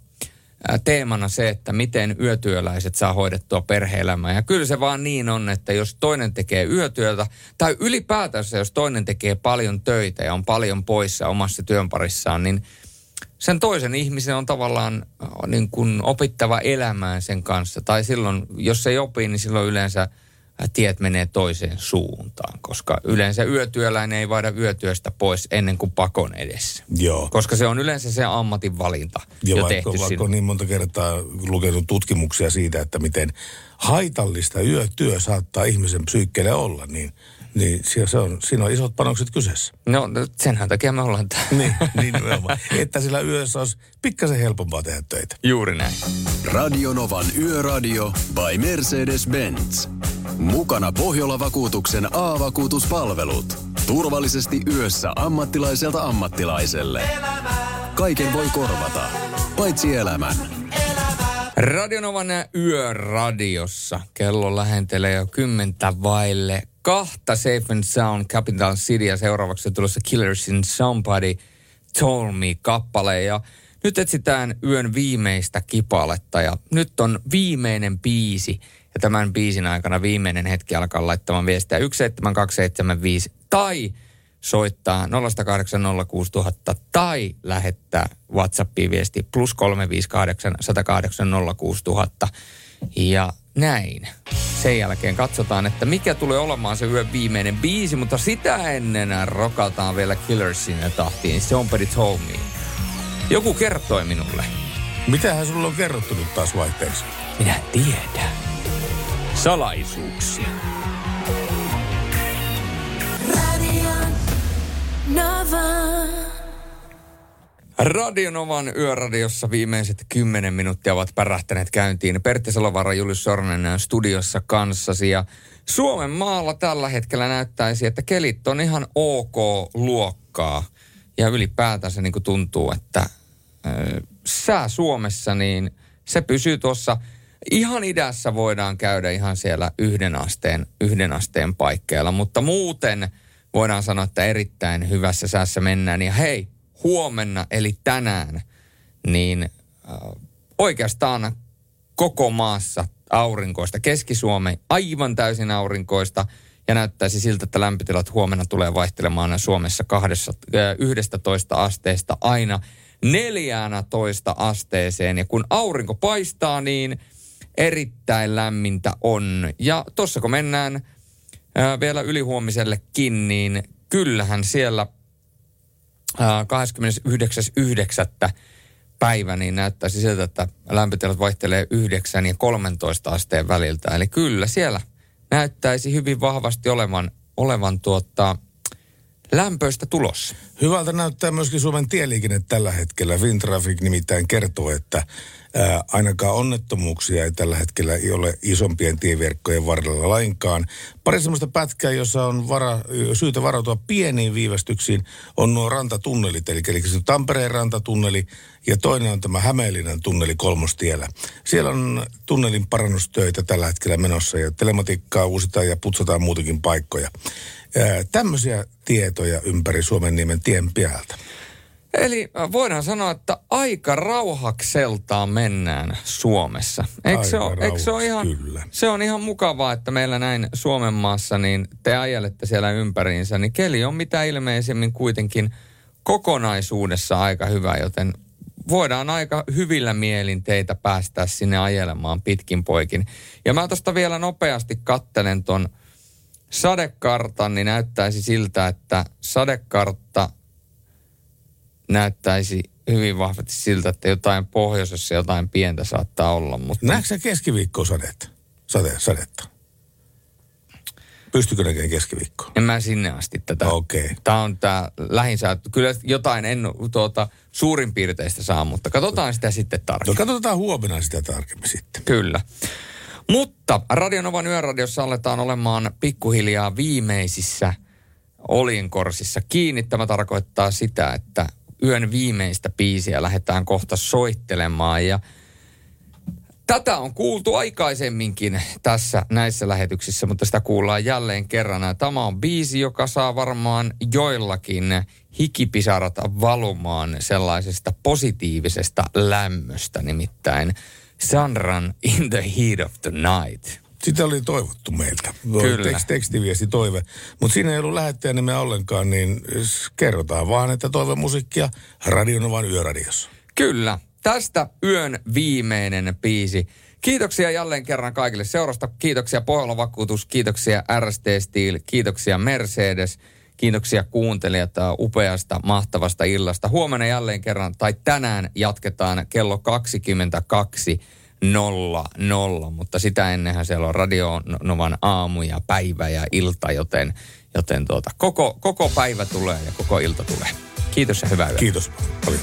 teemana se, että miten yötyöläiset saa hoidettua perhe-elämää. Ja kyllä se vaan niin on, että jos toinen tekee yötyötä, tai ylipäätänsä jos toinen tekee paljon töitä ja on paljon poissa omassa työnparissaan, niin sen toisen ihmisen on tavallaan äh, niin kuin opittava elämään sen kanssa. Tai silloin, jos ei opi, niin silloin yleensä äh, tiet menee toiseen suuntaan. Koska yleensä yötyöläinen ei vaida yötyöstä pois ennen kuin pakon edessä. Joo. Koska se on yleensä se ammatin valinta Ja jo vaikka, tehty vaikka sinne. on niin monta kertaa lukenut tutkimuksia siitä, että miten haitallista yötyö saattaa ihmisen psyykkeelle olla, niin, niin se on, siinä on isot panokset kyseessä. No no, senhän takia me ollaan täällä. Niin, niin nimenomaan. Että sillä yössä olisi pikkasen helpompaa tehdä töitä. Juuri näin. Radionovan Yöradio by Mercedes-Benz. Mukana Pohjola-vakuutuksen A-vakuutuspalvelut. Turvallisesti yössä ammattilaiselta ammattilaiselle. Kaiken voi korvata, paitsi elämän. Radionovan yöradiossa. Kello lähentelee jo kymmentä vaille kahta Safe and Sound Capital City ja seuraavaksi on tulossa Killers in Somebody Told Me kappale. Ja nyt etsitään yön viimeistä kipaletta. Ja nyt on viimeinen biisi. Ja tämän biisin aikana viimeinen hetki alkaa laittamaan viestiä 17275 tai soittaa 0806000 tai lähettää WhatsAppiin viesti plus 358 108 06000. Ja näin. Sen jälkeen katsotaan, että mikä tulee olemaan se yön viimeinen biisi, mutta sitä ennen rokataan vielä Killersin tahtiin. Somebody told me. Joku kertoi minulle. Mitähän sulla on kerrottu nyt taas vaihteeksi? Minä tiedän. Salaisuuksia. Radio Nova. Radionovan yöradiossa viimeiset kymmenen minuuttia ovat pärähtäneet käyntiin. Pertti Salovaara, Julius Sornen studiossa kanssasi. Ja Suomen maalla tällä hetkellä näyttäisi, että kelit on ihan ok luokkaa. Ja ylipäätänsä niin kuin tuntuu, että sää Suomessa, niin se pysyy tuossa ihan idässä voidaan käydä ihan siellä yhden asteen, yhden asteen paikkeilla. Mutta muuten voidaan sanoa, että erittäin hyvässä säässä mennään. Ja hei, huomenna eli tänään, niin äh, oikeastaan koko maassa aurinkoista. Keski-Suomi aivan täysin aurinkoista ja näyttäisi siltä, että lämpötilat huomenna tulee vaihtelemaan Suomessa kahdessa, äh, 11 asteesta aina 14 asteeseen. Ja kun aurinko paistaa, niin erittäin lämmintä on. Ja tuossa kun mennään ää, vielä ylihuomisellekin, niin kyllähän siellä 29.9. päivä niin näyttäisi siltä, että lämpötilat vaihtelee 9 ja 13 asteen väliltä. Eli kyllä siellä näyttäisi hyvin vahvasti olevan, olevan tuota, lämpöistä tulossa. Hyvältä näyttää myöskin Suomen tieliikenne tällä hetkellä. Fintraffic nimittäin kertoo, että ää, ainakaan onnettomuuksia ei tällä hetkellä ei ole isompien tieverkkojen varrella lainkaan. Pari sellaista pätkää, jossa on vara, syytä varautua pieniin viivästyksiin, on nuo rantatunnelit, eli, eli se Tampereen rantatunneli ja toinen on tämä Hämeenlinnan tunneli kolmostiellä. Siellä on tunnelin parannustöitä tällä hetkellä menossa ja telematiikkaa uusitaan ja putsataan muutenkin paikkoja. Tämmöisiä tietoja ympäri Suomen niemen tien piältä. Eli voidaan sanoa, että aika rauhakseltaan mennään Suomessa. Eikö se, ole, eikö se, ole ihan, kyllä. se on ihan mukavaa, että meillä näin Suomen maassa, niin te ajelette siellä ympäriinsä, niin keli on mitä ilmeisemmin kuitenkin kokonaisuudessa aika hyvä, joten voidaan aika hyvillä mielin teitä päästää sinne ajelemaan pitkin poikin. Ja mä tuosta vielä nopeasti kattelen ton sadekartan, niin näyttäisi siltä, että sadekartta näyttäisi hyvin vahvasti siltä, että jotain pohjoisessa jotain pientä saattaa olla. Mutta... Näetkö sä keskiviikkoa sadetta? Sade, sadetta? Pystykö näkemään keskiviikkoa? En mä sinne asti tätä. Okei. Okay. Tämä on tämä lähinsä, kyllä jotain en tuota, suurin piirteistä saa, mutta katsotaan sitä sitten tarkemmin. No katsotaan huomenna sitä tarkemmin sitten. Kyllä. Mutta Radionovan yöradiossa aletaan olemaan pikkuhiljaa viimeisissä olinkorsissa kiinni. Tämä tarkoittaa sitä, että yön viimeistä biisiä lähdetään kohta soittelemaan ja Tätä on kuultu aikaisemminkin tässä näissä lähetyksissä, mutta sitä kuullaan jälleen kerran. Tämä on biisi, joka saa varmaan joillakin hikipisarat valumaan sellaisesta positiivisesta lämmöstä, nimittäin Sunrun in the heat of the night. Sitä oli toivottu meiltä. Kyllä. Tekst, tekstiviesti toive. Mutta siinä ei ollut lähettäjän nimeä ollenkaan, niin kerrotaan vaan, että toivemusiikkia Radionovan yöradiossa. Kyllä, tästä yön viimeinen biisi. Kiitoksia jälleen kerran kaikille seurasta. Kiitoksia Pohjola Vakuutus, kiitoksia RST Steel, kiitoksia Mercedes, kiitoksia kuuntelijat upeasta, mahtavasta illasta. Huomenna jälleen kerran, tai tänään jatketaan kello 22 nolla nolla, mutta sitä ennenhän siellä on Radio Novan aamu ja päivä ja ilta, joten, joten tuota, koko, koko päivä tulee ja koko ilta tulee. Kiitos ja hyvää yötä. Kiitos paljon.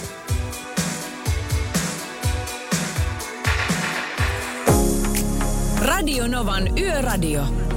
Radio Novan Yöradio.